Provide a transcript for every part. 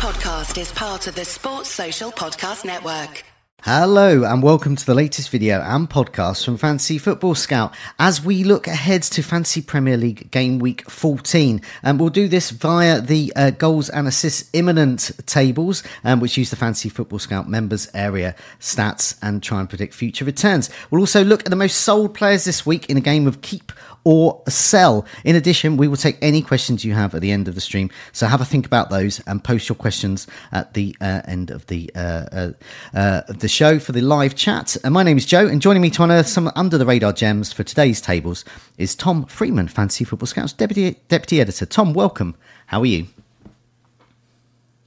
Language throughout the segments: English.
podcast is part of the Sports Social Podcast Network. Hello and welcome to the latest video and podcast from Fantasy Football Scout as we look ahead to Fantasy Premier League game week 14 and we'll do this via the uh, goals and assists imminent tables um, which use the Fantasy Football Scout members area stats and try and predict future returns. We'll also look at the most sold players this week in a game of keep or sell. In addition, we will take any questions you have at the end of the stream. So have a think about those and post your questions at the uh, end of the uh, uh, uh the show for the live chat. And my name is Joe, and joining me to unearth some under the radar gems for today's tables is Tom Freeman, Fantasy Football Scouts deputy deputy editor. Tom, welcome. How are you?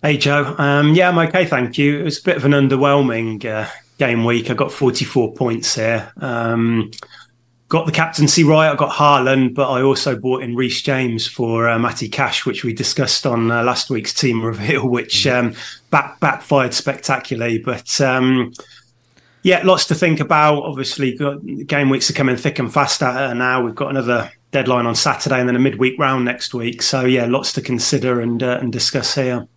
Hey Joe, um, yeah, I'm okay, thank you. It was a bit of an underwhelming uh, game week. I got 44 points here. Um, got the captaincy right. I got Haaland, but I also bought in Reece James for uh, Matty Cash, which we discussed on uh, last week's team reveal, which mm. um, back backfired spectacularly. But um, yeah, lots to think about. Obviously, game weeks are coming thick and fast now. We've got another deadline on Saturday and then a midweek round next week. So yeah, lots to consider and uh, and discuss here.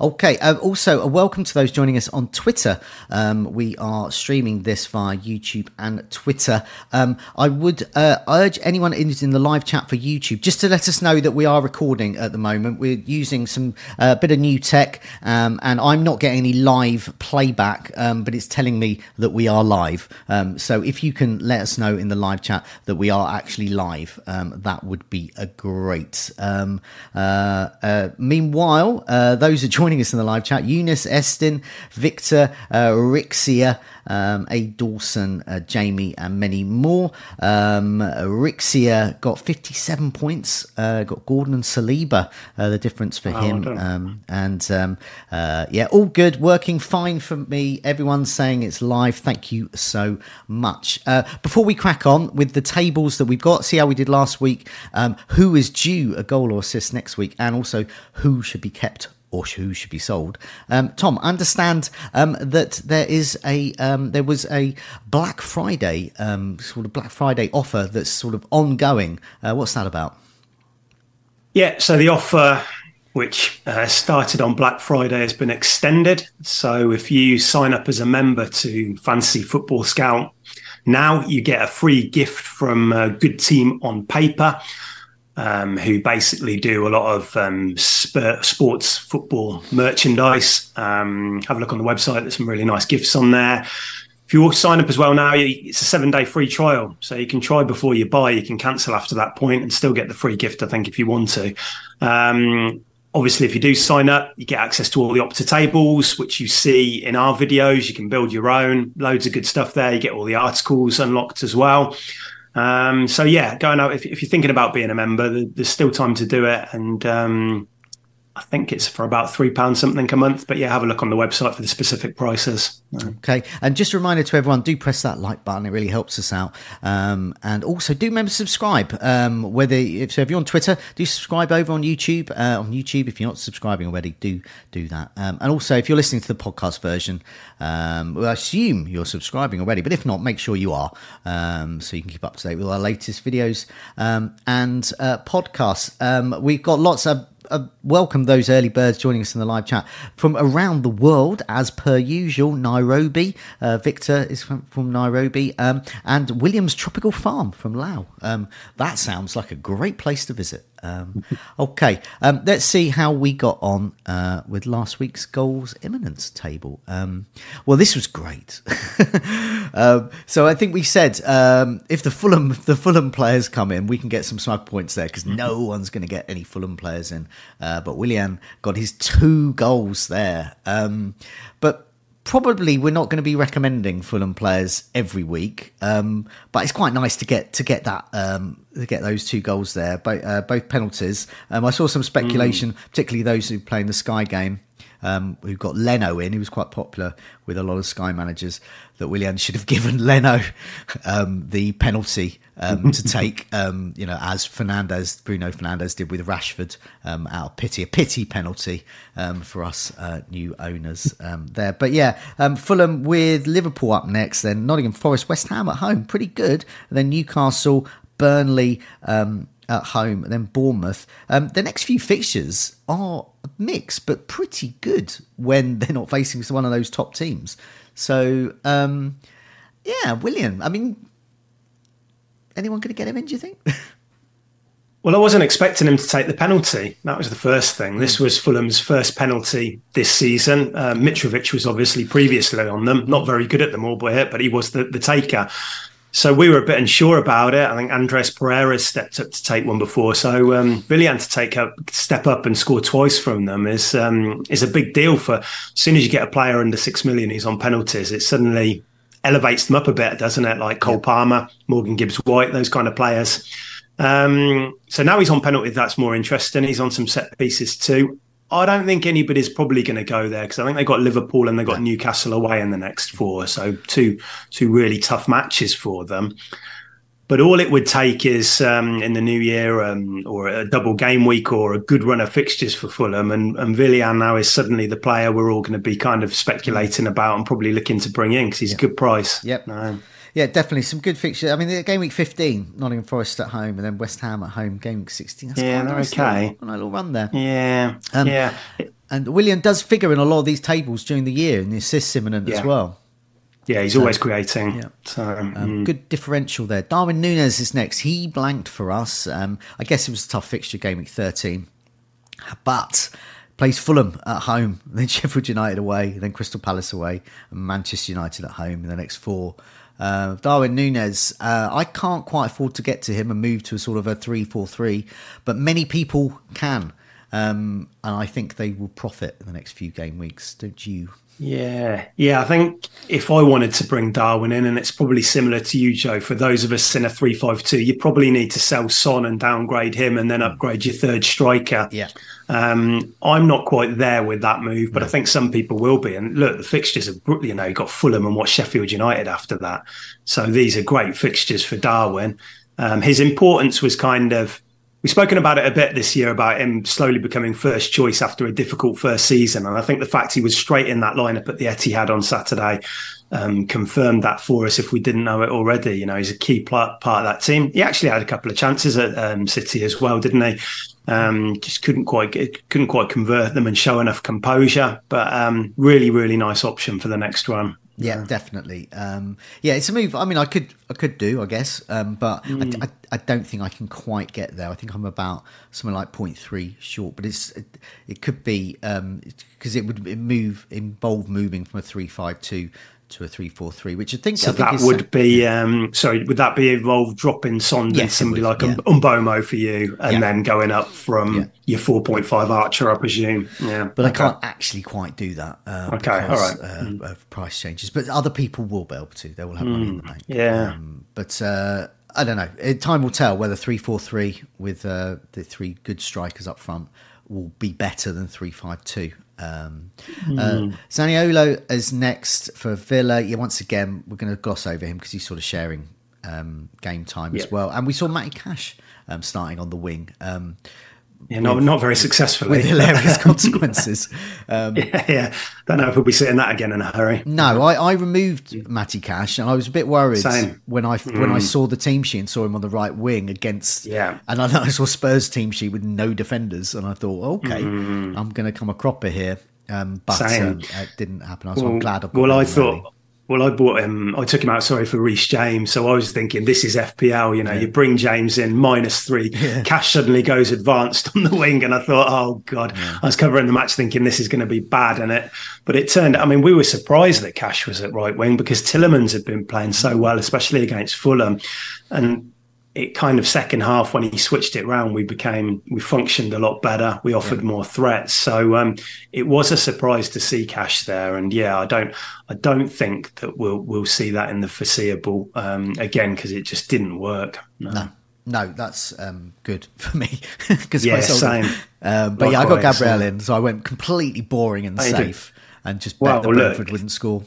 Okay. Uh, also, a welcome to those joining us on Twitter. Um, we are streaming this via YouTube and Twitter. Um, I would uh, urge anyone in the live chat for YouTube just to let us know that we are recording at the moment. We're using some uh, bit of new tech, um, and I'm not getting any live playback, um, but it's telling me that we are live. Um, so if you can let us know in the live chat that we are actually live, um, that would be a great. Uh, uh, meanwhile, uh, those are joining us in the live chat. Eunice, Estin, Victor, uh, Rixia, um, A. Dawson, uh, Jamie, and many more. Um, Rixia got 57 points. Uh, got Gordon and Saliba, uh, the difference for oh, him. Um, and um, uh, yeah, all good, working fine for me. Everyone's saying it's live. Thank you so much. Uh, before we crack on with the tables that we've got, see how we did last week. Um, who is due a goal or assist next week, and also who should be kept or who should be sold. Um, Tom, I understand um, that there is a um, there was a Black Friday um, sort of Black Friday offer that's sort of ongoing. Uh, what's that about? Yeah, so the offer which uh, started on Black Friday has been extended. So if you sign up as a member to Fantasy Football Scout now, you get a free gift from a Good Team on Paper um, who basically do a lot of um, sp- sports football merchandise. Um, have a look on the website. There's some really nice gifts on there. If you sign up as well now, it's a seven day free trial. So you can try before you buy. You can cancel after that point and still get the free gift, I think, if you want to. Um, obviously, if you do sign up, you get access to all the Opta tables, which you see in our videos. You can build your own, loads of good stuff there. You get all the articles unlocked as well. Um, so yeah, going out if, if, you're thinking about being a member, there's still time to do it, and um, I think it's for about three pounds something a month. But yeah, have a look on the website for the specific prices. Okay, and just a reminder to everyone: do press that like button; it really helps us out. Um, and also, do remember to subscribe. Um, whether if, so, if you're on Twitter, do subscribe over on YouTube. Uh, on YouTube, if you're not subscribing already, do do that. Um, and also, if you're listening to the podcast version, um, I assume you're subscribing already. But if not, make sure you are, um, so you can keep up to date with our latest videos um, and uh, podcasts. we've got lots of uh, welcome those early birds joining us in the live chat from around the world, as per usual. Nairobi, uh, Victor is from, from Nairobi, um, and Williams Tropical Farm from Laos. Um, that sounds like a great place to visit. Um, okay, um, let's see how we got on uh, with last week's goals imminence table. Um, well, this was great. um, so I think we said um, if the Fulham the Fulham players come in, we can get some smug points there because no one's going to get any Fulham players in. Uh, but Willian got his two goals there. Um, but probably we're not going to be recommending Fulham players every week, um, but it's quite nice to get to get that um, to get those two goals there, both, uh, both penalties. Um, I saw some speculation, mm. particularly those who play in the Sky game. Um, who got Leno in, he was quite popular with a lot of Sky managers, that Willian should have given Leno um, the penalty um, to take, um, you know, as Fernandes, Bruno Fernandes did with Rashford um, out of pity, a pity penalty um, for us uh, new owners um, there. But yeah, Fulham with Liverpool up next, then Nottingham Forest, West Ham at home, pretty good. And then Newcastle, Burnley, um, at home, and then Bournemouth. Um, the next few fixtures are mixed, but pretty good when they're not facing one of those top teams. So, um, yeah, Willian. I mean, anyone going to get him in? Do you think? Well, I wasn't expecting him to take the penalty. That was the first thing. This was Fulham's first penalty this season. Uh, Mitrovic was obviously previously on them, not very good at them all, but he was the, the taker. So we were a bit unsure about it. I think Andreas Pereira stepped up to take one before. So um, Willian to take up, step up and score twice from them is um, is a big deal. For as soon as you get a player under six million who's on penalties, it suddenly elevates them up a bit, doesn't it? Like Cole Palmer, Morgan Gibbs White, those kind of players. Um, so now he's on penalty. That's more interesting. He's on some set pieces too. I don't think anybody's probably going to go there because I think they've got Liverpool and they've got Newcastle away in the next four. So two two really tough matches for them. But all it would take is um, in the new year um, or a double game week or a good run of fixtures for Fulham. And, and Willian now is suddenly the player we're all going to be kind of speculating about and probably looking to bring in because he's a good price. Yep. Um, yeah, definitely some good fixtures. I mean, the game week 15, Nottingham Forest at home, and then West Ham at home, game week 16. That's yeah, they're nice okay. Little, little run there. Yeah, um, yeah. And Willian does figure in a lot of these tables during the year, and the assists imminent yeah. as well. Yeah, he's so, always creating. Yeah. So, um, mm. Good differential there. Darwin Nunez is next. He blanked for us. Um, I guess it was a tough fixture, game week 13. But plays Fulham at home, then Sheffield United away, then Crystal Palace away, and Manchester United at home in the next four. Uh, Darwin Nunez, uh, I can't quite afford to get to him and move to a sort of a 3 4 3, but many people can. Um, and I think they will profit in the next few game weeks, don't you? Yeah, yeah. I think if I wanted to bring Darwin in, and it's probably similar to you, Joe, for those of us in a three-five-two, you probably need to sell Son and downgrade him, and then hmm. upgrade your third striker. Yeah. Um, I'm not quite there with that move, but no. I think some people will be. And look, the fixtures are, you know, got Fulham and what Sheffield United after that. So these are great fixtures for Darwin. Um, his importance was kind of We've spoken about it a bit this year about him slowly becoming first choice after a difficult first season. And I think the fact he was straight in that lineup at the Etihad on Saturday um, confirmed that for us if we didn't know it already. You know, he's a key part, part of that team. He actually had a couple of chances at um, City as well, didn't he? Um, just couldn't quite get, couldn't quite convert them and show enough composure. But um, really, really nice option for the next one. Yeah, yeah, definitely. Um, yeah, it's a move. I mean, I could, I could do, I guess, um, but mm. I, I, I, don't think I can quite get there. I think I'm about something like 0.3 short, but it's, it, it could be because um, it would move involve moving from a three five two to a three four three, which I think so. I think that would be um, sorry. Would that be involved dropping Son yes, somebody like yeah. Mbeumo for you, and yeah. then going up from yeah. your four point five Archer, I presume. Yeah, but okay. I can't actually quite do that. Uh, okay, because, all right. Uh, mm. Of price changes, but other people will be able to. They will have mm. money in the bank. Yeah, um, but. Uh, I don't know. Time will tell whether three four three with uh, the three good strikers up front will be better than three five two. Um, mm. uh, Zaniolo is next for Villa. Yeah, once again, we're going to gloss over him because he's sort of sharing um, game time yep. as well. And we saw Matty Cash um, starting on the wing. Um, yeah, not with, not very successfully. With hilarious consequences. Um, yeah, yeah, don't know if we'll be seeing that again in a hurry. No, I, I removed Matty Cash, and I was a bit worried Same. when I mm. when I mm. saw the team sheet and saw him on the right wing against. Yeah, and I, I saw Spurs team sheet with no defenders, and I thought, okay, mm. I'm going to come a cropper here. Um, but um, it didn't happen. I was well, glad. I well, I thought. Well, I bought him. I took him out. Sorry for Reece James. So I was thinking, this is FPL. You know, yeah. you bring James in minus three. Yeah. Cash suddenly goes advanced on the wing, and I thought, oh god. Yeah. I was covering the match thinking this is going to be bad, and it. But it turned. I mean, we were surprised that Cash was at right wing because Tielemans had been playing so mm. well, especially against Fulham, and it kind of second half when he switched it around, we became we functioned a lot better. We offered yeah. more threats, so um, it was a surprise to see Cash there. And yeah, I don't I don't think that we'll we'll see that in the foreseeable um, again because it just didn't work. No. no. no that's um, good for me because yeah, same. Um, but Likewise, yeah, I got Gabriel in, so I went completely boring and safe, and just bet well, that Brentford wouldn't score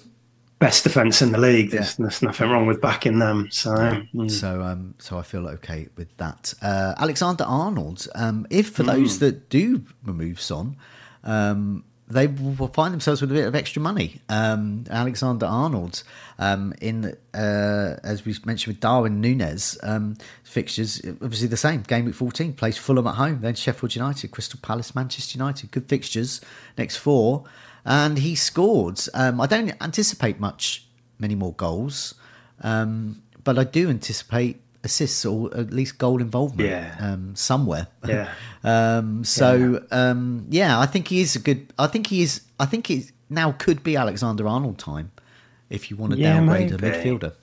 best defense in the league. There's, yeah. there's nothing wrong with backing them. So, yeah. mm. so, um, so I feel okay with that. Uh, Alexander Arnold. Um, if for mm. those that do remove Son, um, they will find themselves with a bit of extra money. Um, Alexander Arnold, um, in uh, as we mentioned with Darwin Nunez, um, fixtures obviously the same. Game week fourteen plays Fulham at home, then Sheffield United, Crystal Palace, Manchester United. Good fixtures next four, and he scored. Um, I don't anticipate much, many more goals, um, but I do anticipate assists or at least goal involvement Yeah. um, somewhere. Yeah. um, so um, yeah, I think he is a good. I think he is. I think he now could be Alexander Arnold time if you want to Yeah, downgrade a midfielder.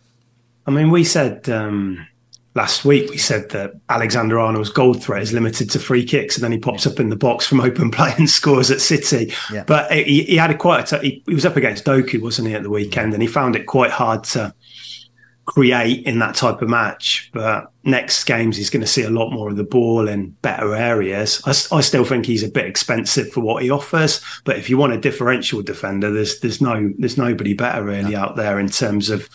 I mean, we said um, last week we said that Alexander Arnold's goal threat is limited to free kicks, and then he pops up in the box from open play and scores at City. Yeah. But he, he had a quite. A t- he, he was up against Doku, wasn't he, at the weekend, and he found it quite hard to create in that type of match. But next games, he's going to see a lot more of the ball in better areas. I still think he's a bit expensive for what he offers. But if you want a differential defender, there's there's no there's nobody better really out there in terms of.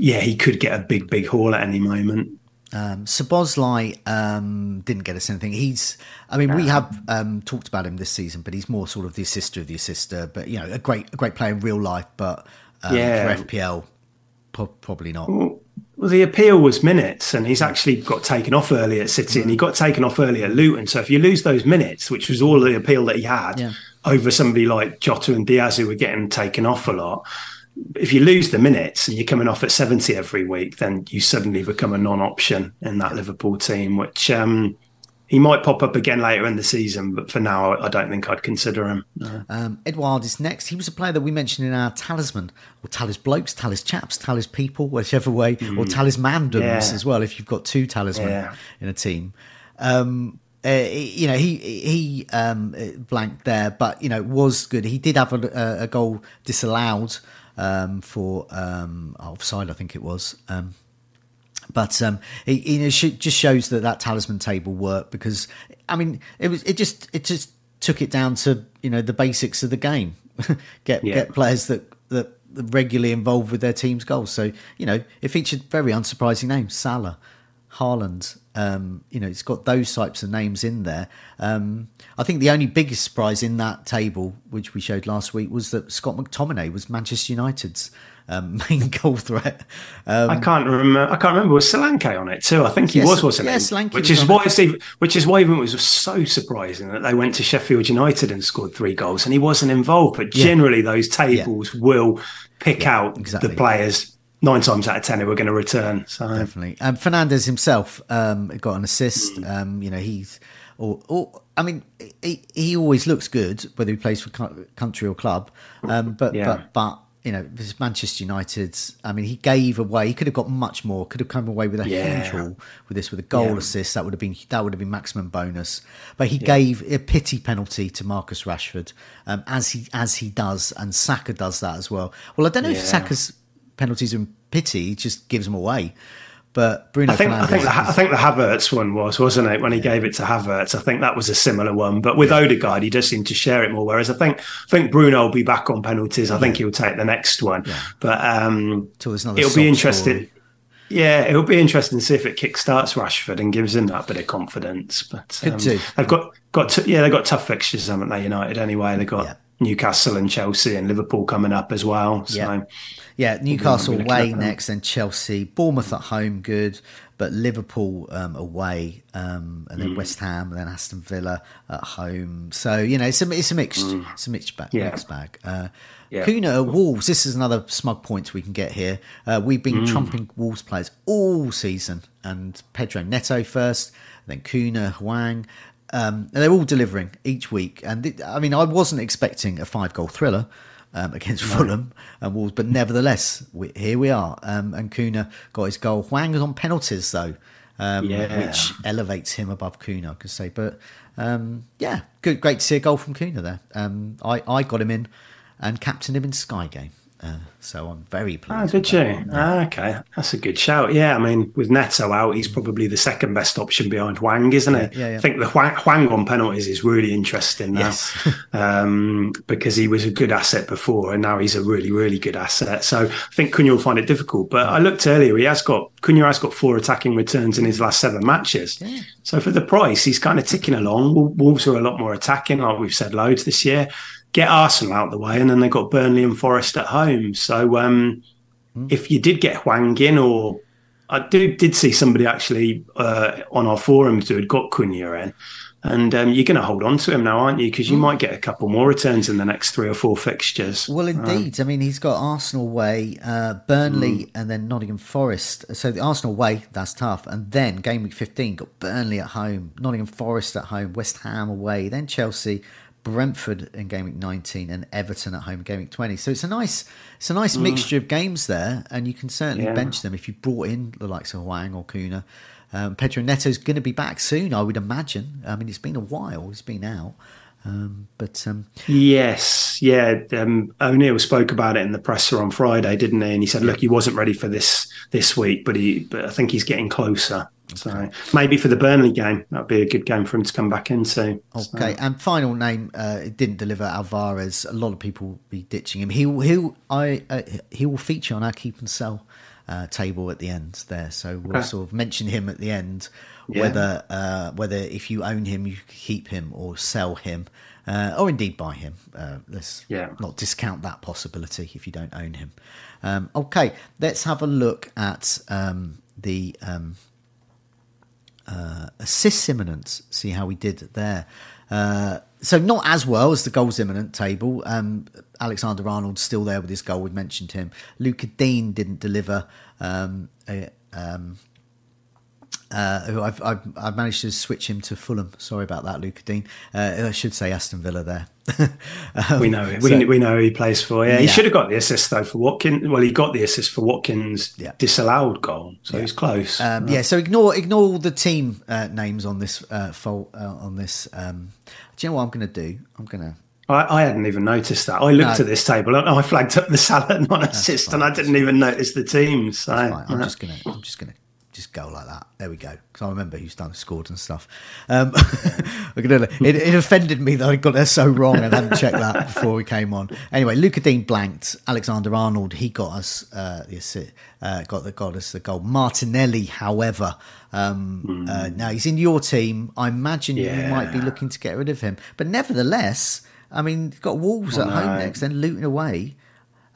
Yeah, he could get a big, big haul at any moment. Um, Szoboszlai um, didn't get us anything. He's, I mean, we have um, talked about him this season, but he's more sort of the assister of the assister. But you know, a great, a great player in real life, but um, Yeah. for FPL, po- probably not. Well, the appeal was minutes, and he's actually got taken off early at City, and he got taken off early at Luton. So if you lose those minutes, which was all the appeal that he had Yeah. over somebody like Jota and Diaz, who were getting taken off a lot, if you lose the minutes and you're coming off at 70 every week, then you suddenly become a non-option in that Liverpool team, which um, he might pop up again later in the season, but for now, I don't think I'd consider him. No. Um, Edouard is next. He was a player that we mentioned in our talisman, or talis blokes, talis chaps, talis people, whichever way, or talismandums Mm. Yeah. as well. If you've got two talisman Yeah. in a team, um, uh, you know he he um, blanked there, but you know was good. He did have a, a goal disallowed um, for um, offside, I think it was. Um, but um, it, it just shows that that talisman table worked because I mean, it was it just it just took it down to you know the basics of the game. get Yeah. get players that that regularly involved with their team's goals. So you know, it featured very unsurprising names: Salah, Haaland. Um, you know, it's got those types of names in there. Um, I think the only biggest surprise in that table, which we showed last week, was that Scott McTominay was Manchester United's um, main goal threat. Um, I can't remember. I can't remember. Was Solanke on it too? I think he Yes, was, wasn't yeah, he? Solanke which was is why even, which is why even it was so surprising that they went to Sheffield United and scored three goals and he wasn't involved. But generally, those tables will pick out exactly. the players nine times out of ten who are going to return. So definitely. Um, Fernandes himself um, got an assist. Mm. Um, you know, he's, or, or I mean, he, he always looks good whether he plays for country or club. Um, but Yeah. but but you know, this Manchester United's. I mean, he gave away. He could have got much more. Could have come away with a Yeah. huge haul with this, with a goal Yeah. assist. That would have been that would have been maximum bonus. But he gave a pity penalty to Marcus Rashford, um, as he as he does, and Saka does that as well. Well, I don't know if Saka's penalties and pity; just gives them away. But Bruno I think I Fernandes think the, I think the Havertz one was wasn't it when he gave it to Havertz? I think that was a similar one, but with Odegaard, he does seem to share it more. Whereas I think I think Bruno will be back on penalties. I think he'll take the next one, but um, Till there's another it'll be interesting. story. Yeah, it'll be interesting to see if it kickstarts Rashford and gives him that bit of confidence. But Could um, do. they've got got t- yeah they've got tough fixtures, haven't they? United anyway. They've got Yeah. Newcastle and Chelsea and Liverpool coming up as well. So Yeah. Yeah, Newcastle away next, then Chelsea, Bournemouth at home, good, but Liverpool um, away, um, and Mm. then West Ham, and then Aston Villa at home. So you know, it's a it's a mixed it's a mixed bag. Mm. Yeah. Mixed bag. Uh, Yeah. Cunha Wolves. This is another smug point we can get here. Uh, we've been Mm. trumping Wolves players all season, and Pedro Neto first, then Cunha, Hwang. Um, and they're all delivering each week. And it, I mean, I wasn't expecting a five goal thriller um, against Fulham and Wolves, but nevertheless, we, here we are. Um, and Cunha got his goal. Hwang is on penalties though, um, Yeah. which elevates him above Cunha, I could say. But um, yeah, good, great to see a goal from Cunha there. Um, I, I got him in and captained him in Sky Game. Uh, so I'm very pleased. Oh, did that. you? Ah, okay, that's a good shout. Yeah, I mean, with Neto out, he's probably the second best option behind Hwang, isn't it? Yeah, yeah. I think the Hwang, Hwang on penalties is really interesting now Yes. um, because he was a good asset before, and now he's a really, really good asset. So I think Cunha will find it difficult. But I looked earlier; he has got Cunha has got four attacking returns in his last seven matches. Yeah. So for the price, he's kind of ticking along. Wolves are a lot more attacking, like we've said loads this year. Get Arsenal out of the way, and then they got Burnley and Forest at home. So um, mm. if you did get Hwang in, or I did, did see somebody actually uh, on our forums who had got Cunha in. And um, you're going to hold on to him now, aren't you? Because you mm. might get a couple more returns in the next three or four fixtures. Well, um, indeed. Um, I mean, he's got Arsenal way, uh, Burnley, mm. and then Nottingham Forest. So the Arsenal way, that's tough. And then game week 15, got Burnley at home, Nottingham Forest at home, West Ham away, then Chelsea, Brentford in game week 19 and Everton at home game week 20. So it's a nice it's a nice mm. mixture of games there and you can certainly yeah. bench them if you brought in the likes of Hwang or Cunha. Um, Pedro Neto's going to be back soon, I would imagine. I mean, it's been a while, he's been out. Um, but um, yes, yeah, um, O'Neill spoke about it in the presser on Friday, didn't he? And he said, "Look, he wasn't ready for this this week, but he, but I think he's getting closer." So maybe for the Burnley game, that'd be a good game for him to come back into. Okay, so. and final name, uh, it didn't deliver Alvarez. A lot of people will be ditching him. He he I uh, he will feature on our keep and sell uh, table at the end there, so we'll okay. sort of mention him at the end. Yeah. Whether uh, whether if you own him, you keep him or sell him. Uh, or indeed buy him. Uh, let's yeah. not discount that possibility if you don't own him. Um, okay, let's have a look at um, the um, uh, assists imminent. See how we did there. Uh, so not as well as the goals imminent table. Um, Alexander Arnold still there with his goal. We mentioned him. Lucas Digne didn't deliver. Um, a, um, uh, who I've, I've, I've, managed to switch him to Fulham. Sorry about that, Lucas Digne. Uh, I should say Aston Villa there. um, we know we, so, we know who he plays for. Yeah, yeah, he should have got the assist though for Watkins. Well, he got the assist for Watkins' yeah. disallowed goal, so yeah. he's close. Um, yeah, so ignore ignore all the team uh, names on this uh, fault uh, on this. Um, do you know what I'm going to do? I'm going to I, I, hadn't even noticed that. I looked no. at this table and I flagged up the Salah non-assist, and I didn't even notice the teams. So I'm just gonna, I'm just gonna just go like that. There we go. Because I remember who's done scored and stuff. Um, it, it, offended me that I got there so wrong and hadn't checked that before we came on. Anyway, Lucas Digne blanked. Alexander Arnold he got us uh, the uh, got the got us the goal. Martinelli, however, um, mm. uh, now he's in your team. I imagine yeah. you might be looking to get rid of him, but nevertheless, I mean, you've got Wolves at home next, then Luton away.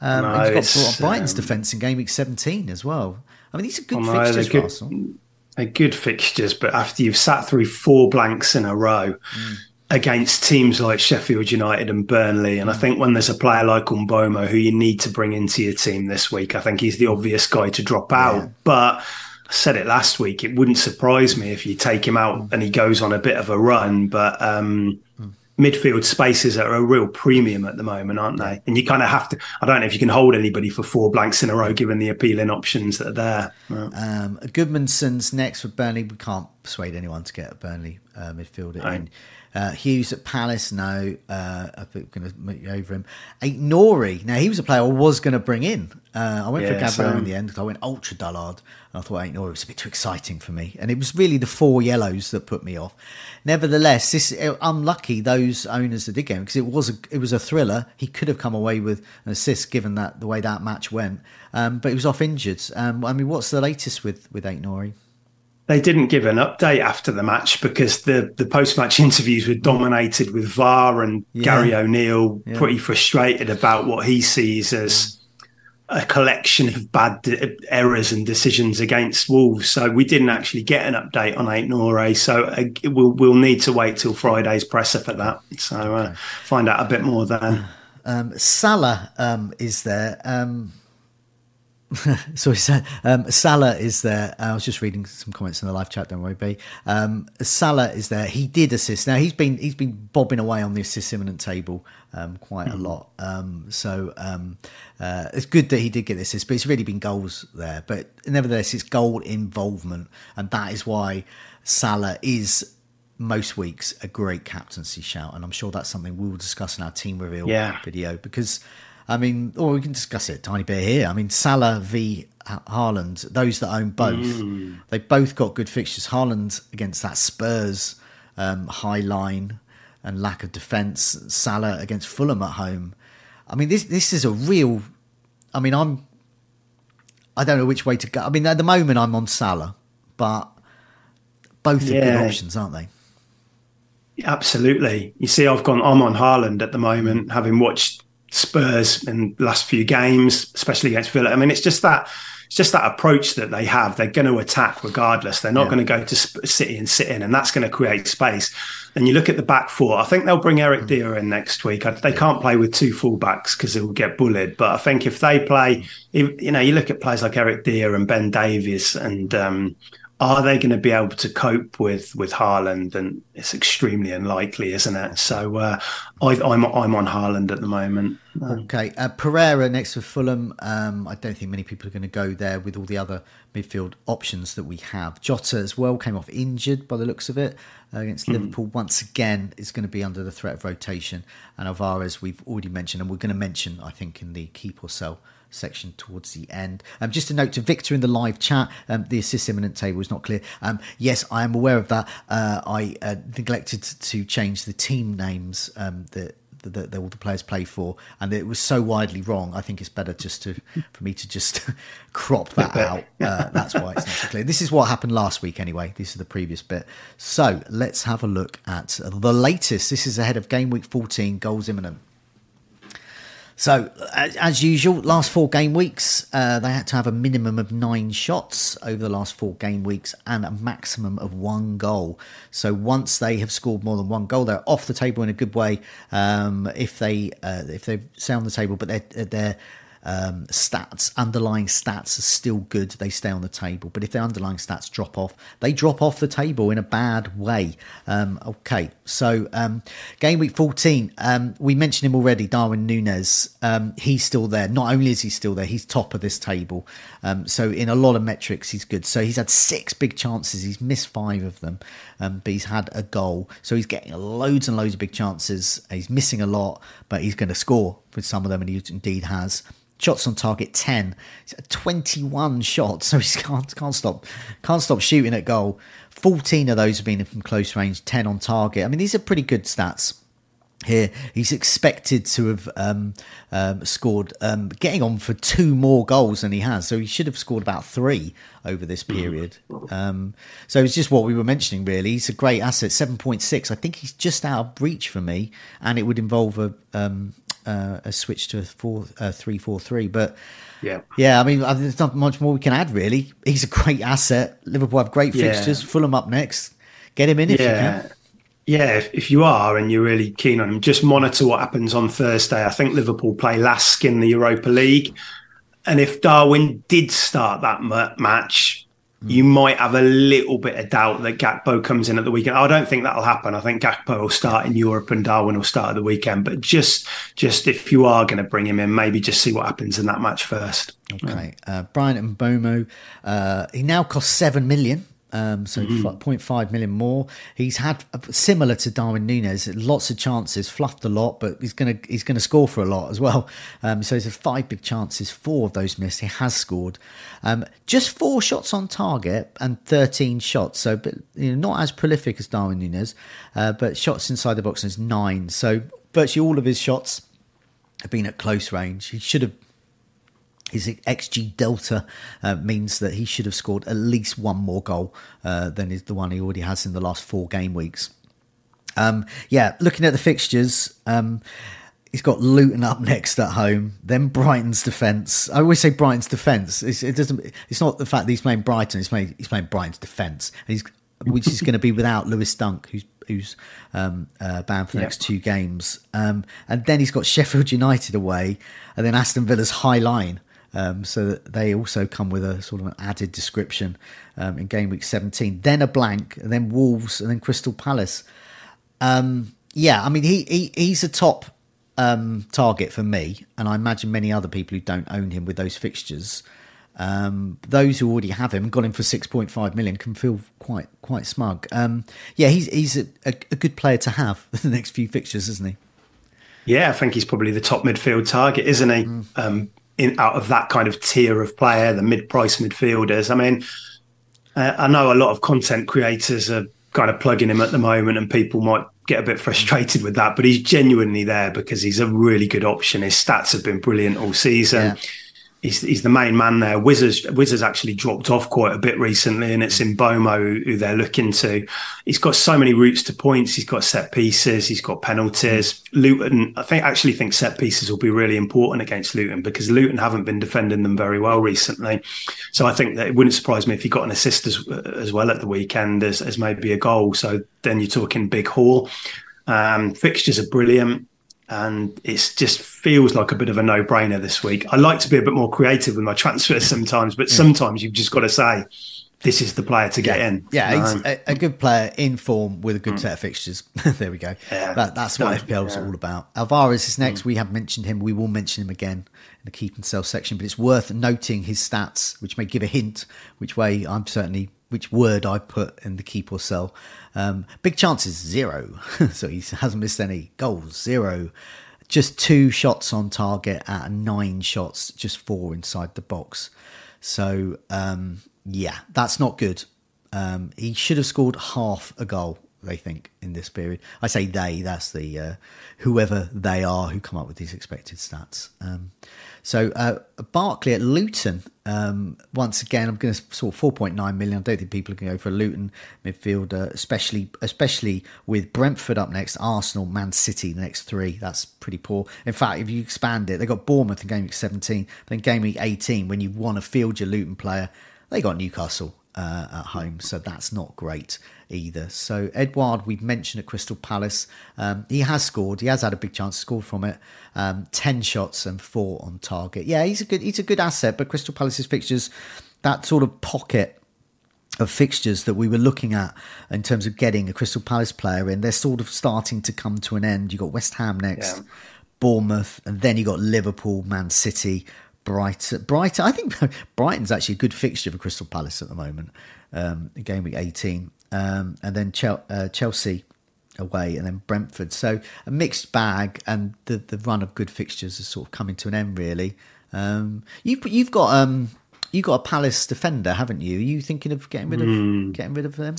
Um, no, he's got Brighton's um, defence in game week 17 as well. I mean, these are good well, fixtures good, Arsenal. They're good fixtures, but after you've sat through four blanks in a row mm. against teams like Sheffield United and Burnley, and mm. I think when there's a player like Mbeumo who you need to bring into your team this week, I think he's the obvious guy to drop out. Yeah. But I said it last week, it wouldn't surprise me if you take him out and he goes on a bit of a run. But um, midfield spaces are a real premium at the moment, aren't they? And you kind of have to. I don't know if you can hold anybody for four blanks in a row, given the appealing options that are there. Um, Gudmundsson's next for Burnley. We can't persuade anyone to get a Burnley uh, midfielder in. Uh, Hughes at Palace, no. Uh, I'm going to make over him. Aït-Nouri. Now, he was a player I was going to bring in. Uh, I went yeah, for Gabriel so... in the end because I went ultra dullard. And I thought Aït-Nouri was a bit too exciting for me. And it was really the four yellows that put me off. Nevertheless, this uh, unlucky those owners that did get him because it was a, it was a thriller. He could have come away with an assist given that the way that match went. Um, but he was off injured. Um, I mean, what's the latest with, with Aït-Nouri? They didn't give an update after the match because the, the post match interviews were dominated with VAR and yeah. Gary O'Neill yeah. pretty frustrated about what he sees as a collection of bad de- errors and decisions against Wolves. So we didn't actually get an update on Aït-Nouri. So uh, we'll, we'll need to wait till Friday's presser for that. So uh, find out a bit more then. Um, Salah um, is there. Um, so um, Salah is there. I was just reading some comments in the live chat. Don't worry, B. Um, Salah is there. He did assist. Now he's been he's been bobbing away on the assist imminent table um, quite mm-hmm. a lot. Um, so um, uh, it's good that he did get this assist, but it's really been goals there. But nevertheless, it's goal involvement, and that is why Salah is most weeks a great captaincy shout, and I'm sure that's something we will discuss in our team reveal yeah. video because I mean, or we can discuss it a tiny bit here. I mean, Salah v Haaland, those that own both, mm. they both got good fixtures. Haaland against that Spurs um, high line and lack of defence. Salah against Fulham at home. I mean, this this is a real. I mean, I'm. I don't know which way to go. I mean, at the moment, I'm on Salah, but both are yeah. good options, aren't they? Absolutely. You see, I've gone. I'm on Haaland at the moment, having watched Spurs in the last few games, especially against Villa. I mean, it's just that it's just that approach that they have. They're going to attack regardless. They're not yeah. going to go to City and sit in, and that's going to create space. And you look at the back four. I think they'll bring Eric mm. In next week. They can't play with two fullbacks because it will get bullied. But I think if they play, you know, you look at players like Eric Dier and Ben Davies and um, are they going to be able to cope with with Haaland? And it's extremely unlikely, isn't it? So uh, I, am I'm, I'm on Haaland at the moment. Okay, uh, Pereira next for Fulham. Um, I don't think many people are going to go there with all the other midfield options that we have. Jota as well came off injured by the looks of it uh, against mm. Liverpool. Once again, is going to be under the threat of rotation. And Alvarez, we've already mentioned, and we're going to mention, I think, in the keep or sell section towards the end. Um, just a note to Victor in the live chat, um, the assist imminent table is not clear. Um, yes, I am aware of that. Uh, I uh, neglected to change the team names um, that that, that all the players play for, and it was so widely wrong. I think it's better just to for me to just crop that out. Uh, that's why it's not so clear. This is what happened last week, anyway. This is the previous bit. So let's have a look at the latest. This is ahead of game week 14. Goals imminent. So, as, usual, last four game weeks, uh, they had to have a minimum of nine shots over the last four game weeks and a maximum of one goal. So, once they have scored more than one goal, they're off the table in a good way. Um, if they uh, if they stay on the table, but they're they're um, stats, underlying stats are still good. They stay on the table. But if their underlying stats drop off, they drop off the table in a bad way. Um, okay, so um, game week 14, um, we mentioned him already, Darwin Nunez. Um, he's still there. Not only is he still there, he's top of this table. Um, so in a lot of metrics, he's good. So he's had six big chances. He's missed five of them, but he's had a goal. So he's getting loads and loads of big chances. He's missing a lot, but he's going to score with some of them, and he indeed has shots on target 10 21 shots so he can't can't stop can't stop shooting at goal 14 of those have been from close range 10 on target. I mean these are pretty good stats here. He's expected to have um, um, scored um, getting on for two more goals than he has. So he should have scored about three over this period. Um, so it's just what we were mentioning really. He's a great asset. 7.6 i think he's just out of reach for me and it would involve a, um, uh, a switch to a uh, three four three. But yeah, yeah. I mean, there's not much more we can add really. He's a great asset. Liverpool have great fixtures. Yeah. Fulham up next. Get him in if yeah. you can. Yeah, if, if, you are and you're really keen on him, just monitor what happens on Thursday. I think Liverpool play Lask in the Europa League. And if Darwin did start that match, you might have a little bit of doubt that Gakpo comes in at the weekend. I don't think that'll happen. I think Gakpo will start in Europe and Darwin will start at the weekend. But just, just if you are going to bring him in, maybe just see what happens in that match first. Okay, uh, Bryan Mbeumo. uh, he now costs seven million. Um, so mm-hmm. 0.5 million more. He's had similar to Darwin Nunez, lots of chances, fluffed a lot, but he's gonna he's gonna score for a lot as well. Um, so he's had five big chances, four of those missed. He has scored, um, just four shots on target and 13 shots. So, but you know, not as prolific as Darwin Nunez, uh, but shots inside the box is nine. So virtually all of his shots have been at close range. He should have his xG delta uh, means that he should have scored at least one more goal uh, than is the one he already has in the last four game weeks. Um, yeah, looking at the fixtures, um, he's got Luton up next at home, then Brighton's defence. I always say Brighton's defence. it doesn't. It's not the fact that he's playing Brighton. He's playing. He's playing Brighton's defence. He's which is going to be without Lewis Dunk, who's who's um, uh, banned for the yep. next two games. Um, and then he's got Sheffield United away, and then Aston Villa's high line. Um, so that they also come with a sort of an added description um, in game week 17. Then a blank, and then Wolves, and then Crystal Palace. Um, yeah, I mean he, he he's a top um, target for me, and I imagine many other people who don't own him with those fixtures. Um, those who already have him, got him for six point five million, can feel quite quite smug. Um, yeah, he's he's a, a, a, good player to have the next few fixtures, isn't he? Yeah, I think he's probably the top midfield target, isn't he? Mm. Um, in out of that kind of tier of player, the mid-price midfielders. I mean, uh, I know a lot of content creators are kind of plugging him at the moment, and people might get a bit frustrated with that. But he's genuinely there because he's a really good option. His stats have been brilliant all season. Yeah. He's, he's the main man there. Wissa's Wissa's actually dropped off quite a bit recently, and it's Mbeumo who they're looking to. He's got so many routes to points. He's got set pieces. He's got penalties. Luton, I think actually think set pieces will be really important against Luton because Luton haven't been defending them very well recently. So I think that it wouldn't surprise me if he got an assist as, as well at the weekend as, as maybe a goal. So then you're talking big haul. Um, fixtures are brilliant and it just feels like a bit of a no-brainer this week. I like to be a bit more creative with my transfers sometimes, but sometimes you've just got to say this is the player to get yeah. in. Yeah, a, a, good player in form with a good mm. set of fixtures. there we go. Yeah. That, that's what FPL is yeah. all about. Alvarez is next. Mm. We have mentioned him. We will mention him again in the keep and sell section, but it's worth noting his stats, which may give a hint which way I'm certainly which word I put in the keep or sell. Um, big chances zero, so he hasn't missed any goals zero. Just two shots on target out of nine shots, just four inside the box. So um, yeah, that's not good. Um, he should have scored half a goal. They think in this period. I say they. That's the uh, whoever they are who come up with these expected stats. So uh, Barkley at Luton. Um, once again, I'm going to sort 4.9 million. I don't think people are going to go for a Luton midfielder, especially especially with Brentford up next, Arsenal, Man City the next three. That's pretty poor. In fact, if you expand it, they got Bournemouth in game week 17, then game week 18. When you want to field your Luton player, they got Newcastle uh, at home, so that's not great either. So Edouard, we've mentioned at Crystal Palace, um, he has scored. He has had a big chance to score from it. Um, Ten shots and four on target. Yeah, he's a good he's a good asset. But Crystal Palace's fixtures, that sort of pocket of fixtures that we were looking at in terms of getting a Crystal Palace player in, they're sort of starting to come to an end. You got West Ham next. Yeah. Bournemouth, and then you got Liverpool, Man City, Brighton. Brighton. I think Brighton's actually a good fixture for Crystal Palace at the moment. Um, game week 18, um, and then uh, Chelsea away, and then Brentford. So a mixed bag, and the the run of good fixtures is sort of coming to an end. Really, um, you've you've got um you got a Palace defender, haven't you? Are you thinking of getting rid of mm. getting rid of them?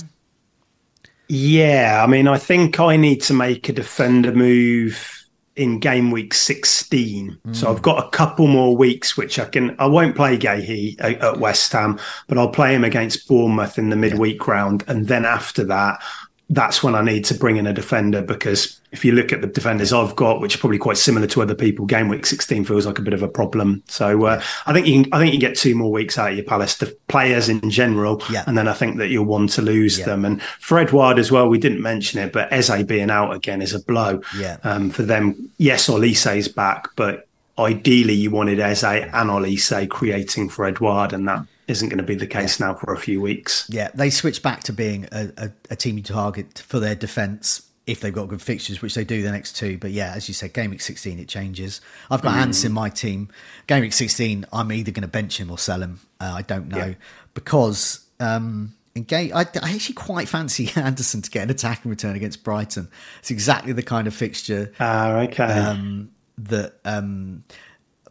Yeah, I mean, I think I need to make a defender move in game week 16. Mm. So I've got a couple more weeks, which I can, I won't play Guéhi at West Ham, but I'll play him against Bournemouth in the midweek yeah. round. And then after that, that's when I need to bring in a defender because if you look at the defenders I've got, which are probably quite similar to other people, game week 16 feels like a bit of a problem. So uh, I think you can, I think you get two more weeks out of your Palace the players in general, yeah. and then I think that you'll want to lose yeah. them. And for Edouard as well, we didn't mention it, but Eze being out again is a blow yeah. um, for them. Yes, Olise's back, but ideally you wanted Eze and Olise creating for Edouard, and that isn't going to be the case yeah. now for a few weeks. Yeah, they switch back to being a, a, a team you target for their defence if they've got good fixtures, which they do the next two. But yeah, as you said, game week 16, it changes. I've got mm. Ants in my team. Game week 16, I'm either going to bench him or sell him. Uh, I don't know. Yeah. Because um, in game, I, I, actually quite fancy Andersen to get an attacking return against Brighton. It's exactly the kind of fixture. Ah, okay. Um, that um,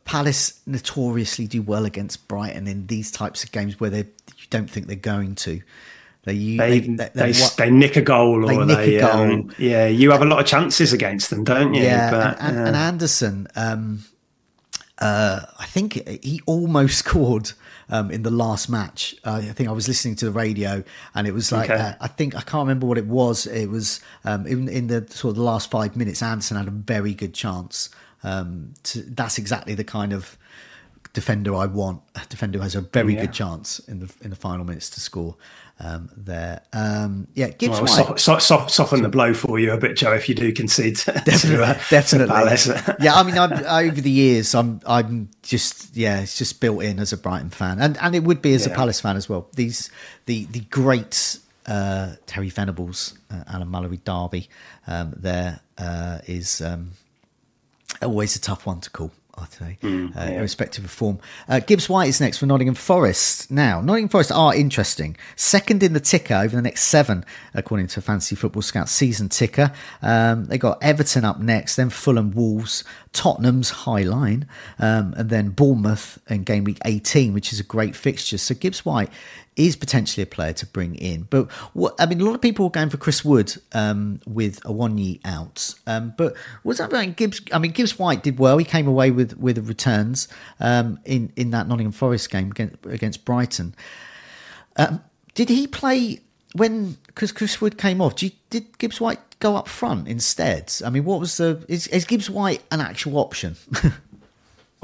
Palace notoriously do well against Brighton in these types of games where they you don't think they're going to. They they, they, they, they nick a goal or they, goal. Um, yeah. You have a lot of chances against them, don't you? Yeah, but, and, and, and, Andersen, um, uh, I think he almost scored. Um, in the last match. Uh, I think I was listening to the radio, and it was like okay. uh, I think I can't remember what it was. It was um, in, in, the sort of the last five minutes. Andersen had a very good chance um, to, that's exactly the kind of defender I want. A defender who has a very yeah. good chance in the in the final minutes to score um, there. Um, yeah, Gibbs well, so, so, soften the blow for you a bit, Joe, if you do concede. To, definitely, to, uh, definitely. Yeah, I mean, I'm, over the years, I'm I'm just yeah, it's just built in as a Brighton fan, and and it would be as yeah. a Palace fan as well. These the the great uh, Terry Venables, uh, Alan Mullery Derby, um, there uh, is um, always a tough one to call. I'd say, mm, uh, yeah. irrespective of form. Uh, Gibbs White is next for Nottingham Forest. Now, Nottingham Forest are interesting. Second in the ticker over the next seven, according to Fantasy Football Scout season ticker. Um, they got Everton up next, then Fulham, Wolves, Tottenham's high line, um, and then Bournemouth in game week 18, which is a great fixture. So Gibbs White is potentially a player to bring in. But what I mean, a lot of people were going for Chris Wood um, with Awoniyi out. Um, but what's that about Gibbs? I mean, Gibbs White did well. He came away with with returns um, in in that Nottingham Forest game against, against Brighton. Um, did he play when because Chris Wood came off? Did, did Gibbs White go up front instead? I mean, what was the is, is Gibbs White an actual option?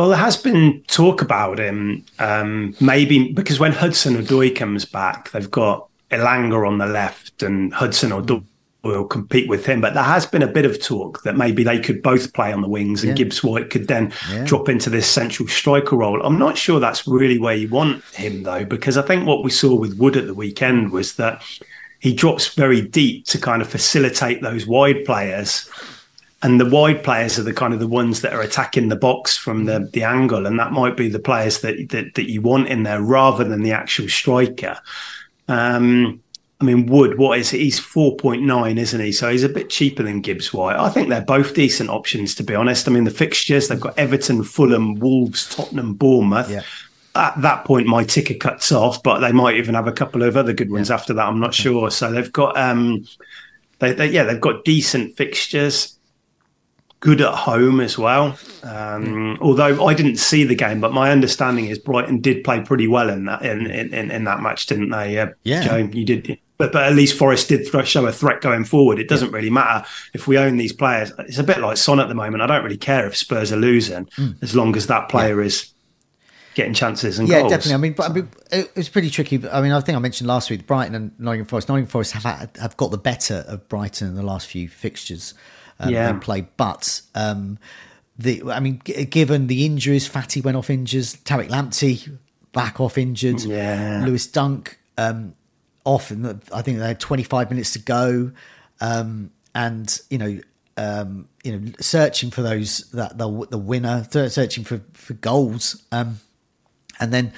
Well, there has been talk about him, um, maybe because when Hudson Odoi comes back, they've got Elanga on the left and Hudson Odoi will compete with him. But there has been a bit of talk that maybe they could both play on the wings and yeah. Gibbs White could then yeah. drop into this central striker role. I'm not sure that's really where you want him, though, because I think what we saw with Wood at the weekend was that he drops very deep to kind of facilitate those wide players and the wide players are the kind of the ones that are attacking the box from the the angle, and that might be the players that that, that you want in there rather than the actual striker. Um, I mean, Wood, what is it? He's four point nine, isn't he? So he's a bit cheaper than Gibbs White. I think they're both decent options, to be honest. I mean, the fixtures they've got Everton, Fulham, Wolves, Tottenham, Bournemouth. Yeah. At that point, my ticker cuts off, but they might even have a couple of other good ones yeah. after that. I'm not okay. sure. So they've got, um, they, they, yeah, they've got decent fixtures good at home as well. Um, although I didn't see the game, but my understanding is Brighton did play pretty well in that in in, in that match, didn't they? Uh, yeah, Joe, you did. But, but at least Forest did show a threat going forward. It doesn't yeah. really matter if we own these players. It's a bit like Son at the moment. I don't really care if Spurs are losing mm. as long as that player yeah. is getting chances and yeah, goals. definitely. I mean, but I mean, it was pretty tricky. I mean, I think I mentioned last week Brighton and Nottingham Forest. Nottingham Forest have had, have got the better of Brighton in the last few fixtures um, yeah. and play. But um, the, I mean, g- given the injuries, Fati went off injured, Tariq Lamptey back off injured, yeah. Lewis Dunk um, off, and I think they had 25 minutes to go, um, and you know. Um, you know, searching for those that the the winner, searching for for goals, um, and then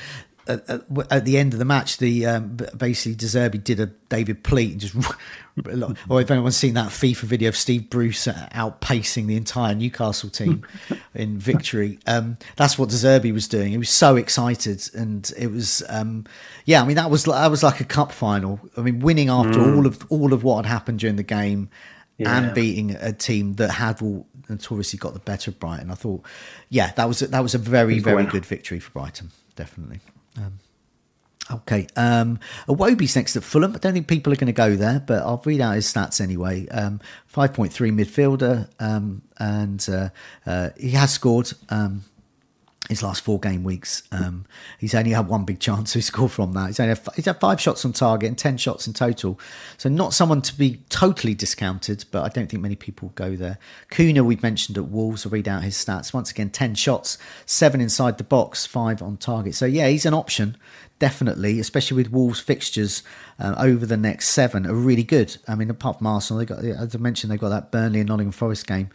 at, at, the end of the match, the um, basically De Zerbi did a David Pleat and just. or if anyone's seen that FIFA video of Steve Bruce outpacing the entire Newcastle team in victory, um, that's what De Zerbi was doing. He was so excited, and it was, um, yeah. I mean, that was that was like a cup final. I mean, winning after mm. all of all of what had happened during the game, yeah. and beating a team that had all notoriously got the better of Brighton. I thought, yeah, that was that was a very very good victory for Brighton, definitely. Um, okay. Um, Iwobi's next at Fulham. I don't think people are going to go there, but I'll read out his stats anyway. Um, 5.3 midfielder, um, and uh, uh, he has scored. Um, his last four game weeks. Um, he's only had one big chance to score from that. He's only had, he's had five shots on target and ten shots in total. So not someone to be totally discounted, but I don't think many people go there. Cunha we've mentioned at Wolves. I'll read out his stats once again: ten shots, seven inside the box, five on target. So yeah, he's an option definitely, especially with Wolves fixtures uh, over the next seven are really good. I mean, apart from Arsenal, they got as I mentioned, they've got that Burnley and Nottingham Forest game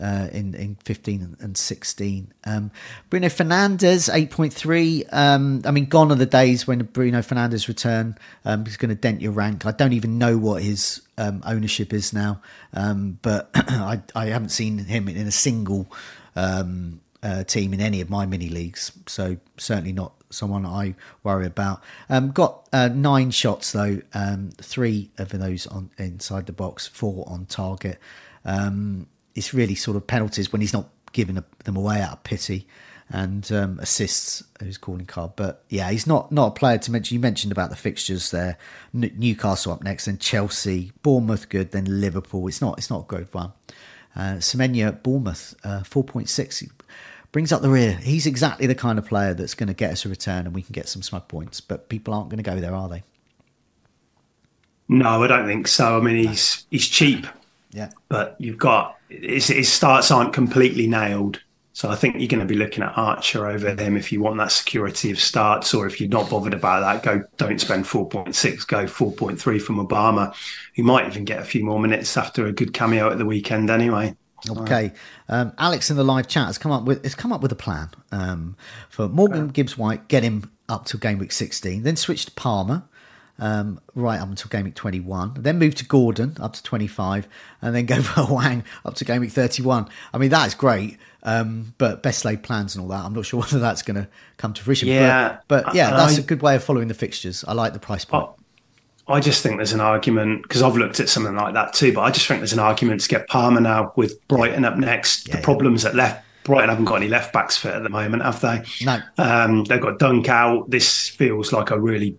uh, in in 15 and 16. Um, Bruno Fernandes 8.3. Um, I mean, gone are the days when Bruno Fernandes return um, is going to dent your rank. I don't even know what his um, ownership is now, um, but I, I haven't seen him in a single um, uh, team in any of my mini leagues. So certainly not someone I worry about. Um, got uh, nine shots though, um, three of those on inside the box, four on target. Um, it's really sort of penalties when he's not giving them away out of pity and um, assists his calling card. But yeah, he's not not a player to mention. You mentioned about the fixtures there. N- Newcastle up next, then Chelsea, Bournemouth good, then Liverpool. It's not it's not a good one. Uh, Semenyo Bournemouth uh, four point six brings up the rear. He's exactly the kind of player that's going to get us a return and we can get some smug points. But people aren't going to go there, are they? No, I don't think so. I mean, he's he's cheap. Yeah, but you've got his, his starts aren't completely nailed. So I think you're going to be looking at Archer over him if you want that security of starts, or if you're not bothered about that, go don't spend 4.6, go 4.3 from Obama. He might even get a few more minutes after a good cameo at the weekend anyway. Okay, um, Alex in the live chat has come up with has come up with a plan um, for Morgan Gibbs White. Get him up to game week 16, then switch to Palmer um, right up until game week 21, then move to Gordon up to 25, and then go for Hwang up to game week 31. I mean, that is great. Um, but best laid plans and all that. I'm not sure whether that's going to come to fruition. Yeah, but, but yeah, that's I- a good way of following the fixtures. I like the price point. I just think there's an argument because I've looked at something like that too. But I just think there's an argument to get Palmer now with Brighton up next. Yeah, the yeah. problems at left. Brighton haven't got any left backs fit at the moment, have they? No. Um, they've got Dunk out. This feels like a really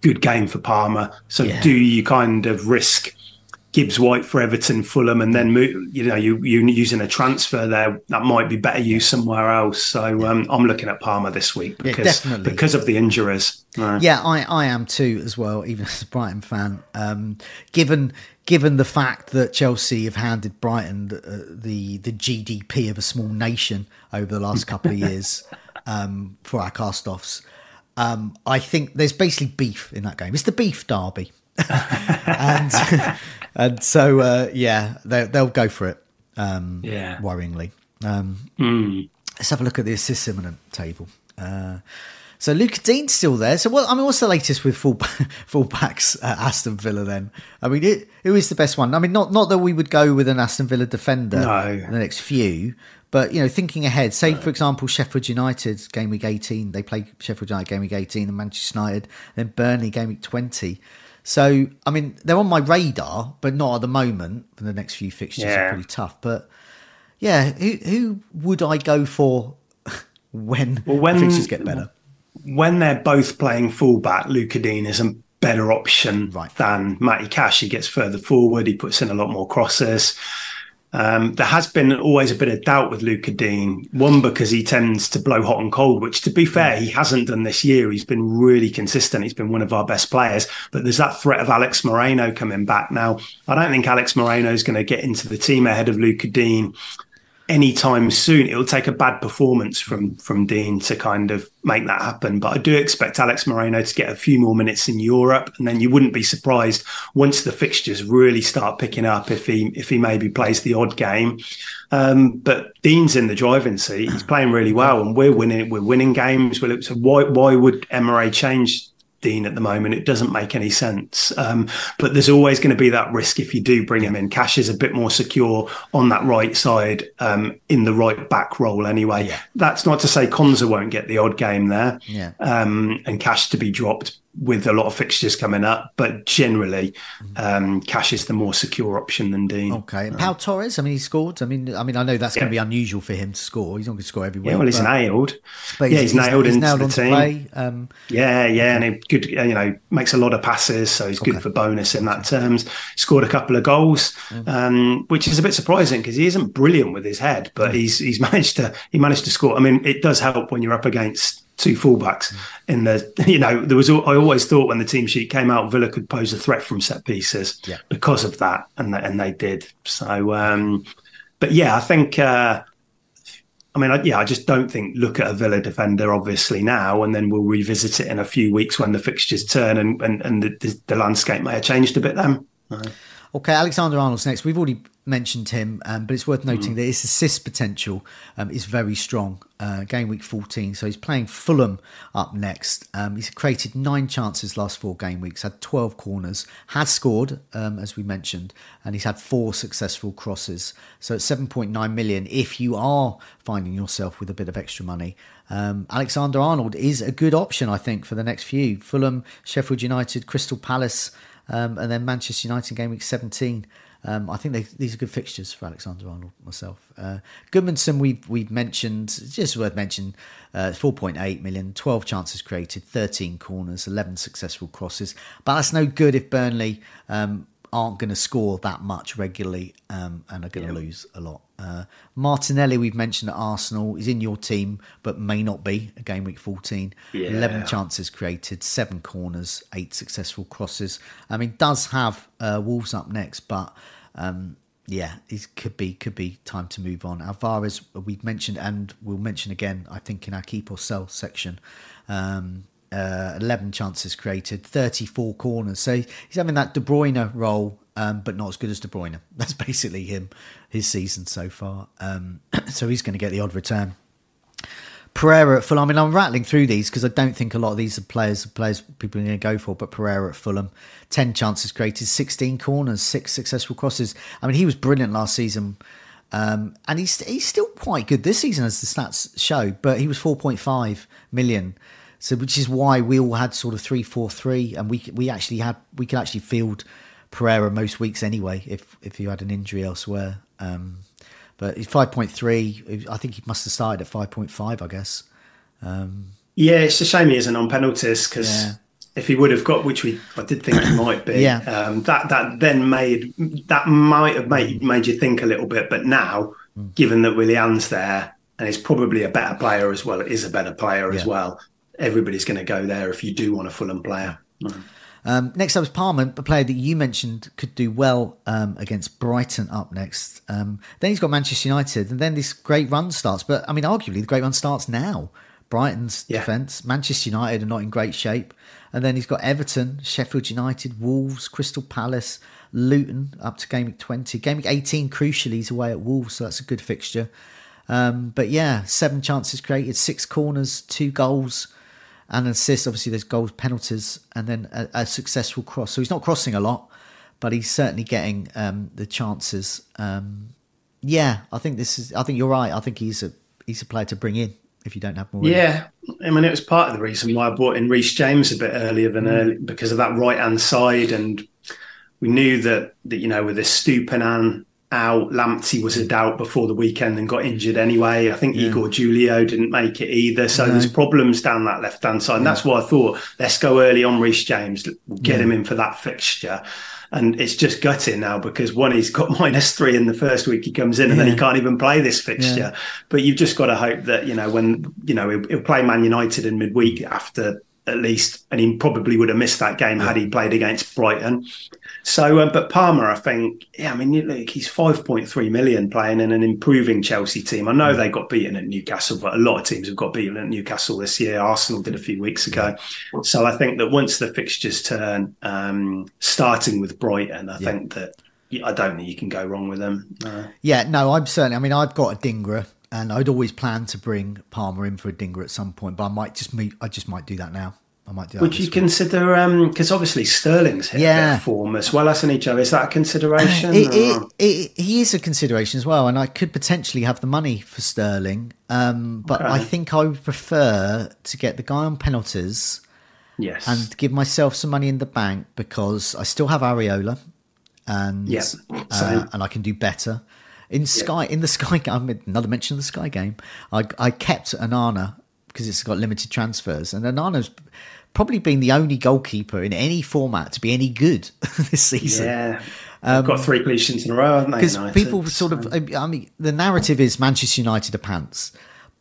good game for Palmer. So Yeah. do you kind of risk Gibbs White for Everton, Fulham, and then move, you know you you using a transfer there that might be better used somewhere else. So um, I'm looking at Palmer this week because definitely. because of the injuries. Yeah, I, I am too as well, even as a Brighton fan. Um, given given the fact that Chelsea have handed Brighton the, uh, the the GDP of a small nation over the last couple of years um, for our cast-offs, um, I think there's basically beef in that game. It's the beef derby, and and so uh, yeah, they, they'll go for it. Um, Yeah. worryingly. Um, Let's have a look at the assist imminent table. Uh, so Lucas Digne's still there. So what? I mean, what's the latest with full fullbacks at Aston Villa? Then I mean, it, who is the best one? I mean, not not that we would go with an Aston Villa defender No. in the next few, but you know, thinking ahead. Say for example, Sheffield United game week eighteen. They play Sheffield United game week eighteen, and Manchester United, then Burnley game week twenty. So I mean, they're on my radar, but not at the moment. For the next few fixtures are pretty tough, but yeah, who who would I go for when, Well, when- fixtures get better? when they're both playing fullback, Lucas Digne is a better option Right. than Matty Cash. He gets further forward, he puts in a lot more crosses. Um, there has been always a bit of doubt with Lucas Digne. One, because he tends to blow hot and cold, which to be fair, he hasn't done this year. He's been really consistent. He's been one of our best players. But there's that threat of Alex Moreno coming back. Now, I don't think Alex Moreno is going to get into the team ahead of Lucas Digne anytime soon. It'll take a bad performance from from Digne to kind of make that happen. But I do expect Alex Moreno to get a few more minutes in Europe, and then you wouldn't be surprised once the fixtures really start picking up if he if he maybe plays the odd game. Um, but Digne's in the driving seat. He's playing really well, and we're winning. We're winning games. Well, So why why would Emery change? Digne at the moment, it doesn't make any sense. Um, but there's always going to be that risk if you do bring him in. Cash is a bit more secure on that right side um, in the right back role anyway. Yeah. That's not to say Konsa won't get the odd game there Yeah. um, and Cash to be dropped with a lot of fixtures coming up. But generally, um, Cash is the more secure option than Digne. Okay, and Pau Torres. I mean, he scored. I mean, I mean, I know that's going to be unusual for him to score. He's not going to score every week. Yeah, well, he's but, nailed. but yeah, he's, nailed he's into nailed the team. play. Um, Yeah, yeah, and he good. You know, makes a lot of passes, so he's good for bonus in that terms. Scored a couple of goals, um, which is a bit surprising because he isn't brilliant with his head, but he's he's managed to he managed to score. I mean, it does help when you're up against two fullbacks in the. You know, there was. I always thought when the team sheet came out, Villa could pose a threat from set pieces Yeah. because of that, and they, and they did. So, um, but yeah, I think. Uh, I mean, I, yeah, I just don't think look at a Villa defender obviously now, and then we'll revisit it in a few weeks when the fixtures turn and and, and the, the, the landscape may have changed a bit. Then, Okay, Alexander Arnold's next. We've already mentioned him, um, but it's worth noting that his assist potential um, is very strong. Uh, game week 14, so he's playing Fulham up next. Um, he's created nine chances last four game weeks, had 12 corners, has scored, um, as we mentioned, and he's had four successful crosses. So it's 7.9 million if you are finding yourself with a bit of extra money. Um, Alexander Arnold is a good option, I think, for the next few. Fulham, Sheffield United, Crystal Palace um, and then Manchester United game week 17. Um, I think they, these are good fixtures for Alexander Arnold myself. Uh, Gudmundsson, we've, we've mentioned, just worth mentioning, uh, 4.8 million, 12 chances created, 13 corners, 11 successful crosses. But that's no good if Burnley um, aren't going to score that much regularly um, and are going to lose a lot. Uh, Martinelli, we've mentioned at Arsenal, is in your team, but may not be a game week 14. Yeah. 11 chances created, seven corners, eight successful crosses. I mean, does have uh, Wolves up next, but um, yeah, it could be could be time to move on. Alvarez, we've mentioned, and we'll mention again, I think, in our keep or sell section. Um, uh, 11 chances created, 34 corners. So he's having that De Bruyne role, um, but not as good as De Bruyne. That's basically him, his season so far. Um, so he's going to get the odd return. Pereira at Fulham. I mean, I'm rattling through these because I don't think a lot of these are players players people are going to go for. But Pereira at Fulham, ten chances created, sixteen corners, six successful crosses. I mean, he was brilliant last season Um, and he's he's still quite good this season, as the stats show. But he was 4.5 million, so which is why we all had sort of three, four, three, and we we actually had we could actually field Pereira most weeks anyway if if you had an injury elsewhere. Um, but he's 5.3. I think he must have started at 5.5, I guess. Um, yeah, it's a shame he isn't on penalties because. Yeah if he would have got, which we I did think he might be, Yeah. um, that that then made that might have made made you think a little bit. But now, Mm. given that Willian's there and he's probably a better player as well, it is a better player as well. Everybody's going to go there if you do want a Fulham player. Um, next up is Palmer, a player that you mentioned could do well um, against Brighton up next. Um, then he's got Manchester United, and then this great run starts. But I mean, arguably, the great run starts now. Brighton's Yeah. defence, Manchester United are not in great shape. And then he's got Everton, Sheffield United, Wolves, Crystal Palace, Luton up to game week 20. Game week 18, crucially, he's away at Wolves, so that's a good fixture. Um, but yeah, seven chances created, six corners, two goals, and an assist. Obviously, there's goals, penalties, and then a, a successful cross. So he's not crossing a lot, but he's certainly getting um, the chances. Um, yeah, I think this is. I think you're right. I think he's a he's a player to bring in if you don't have more. Yeah, I mean, it was part of the reason why I brought in Reece James a bit earlier than Mm. early because of that right hand side, and we knew that that you know with this Estupiñán out, Lamptey was a doubt before the weekend and got injured anyway. I think Igor Julio didn't make it either, so No. there's problems down that left hand side, and that's why I thought let's go early on Reece James, get Yeah. him in for that fixture. And it's just gutting now because one, he's got minus three in the first week he comes in, and then he can't even play this fixture. Yeah. But you've just got to hope that you know when you know he'll, he'll play Man United in midweek after at least, and he probably would have missed that game had he played against Brighton. So, uh, but Palmer, I think, yeah, I mean, look, he's five point three million playing in an improving Chelsea team. I know they got beaten at Newcastle, but a lot of teams have got beaten at Newcastle this year. Arsenal did a few weeks ago. So I think that once the fixtures turn, um, starting with Brighton, I think that. I don't think you can go wrong with them. Uh, Yeah, no, I'm certainly. I mean, I've got a Dingra, and I'd always planned to bring Palmer in for a Dingra at some point, but I might just meet. I just might do that now. I might do that. Would you week. consider because obviously Sterling's hit Yeah. form as well, hasn't he, Joe? Is that a consideration? It, it, it, he is a consideration as well, and I could potentially have the money for Sterling, um, but I think I would prefer to get the guy on penalties yes, and give myself some money in the bank because I still have Areola, and Yeah, uh, and I can do better. In Sky, in the Sky game, another mention of the Sky game. I, I kept Onana because it's got limited transfers, and Onana's probably been the only goalkeeper in any format to be any good this season. yeah, They've got three sheets in a row, haven't they? because Um, people sort of i mean the narrative is manchester united are pants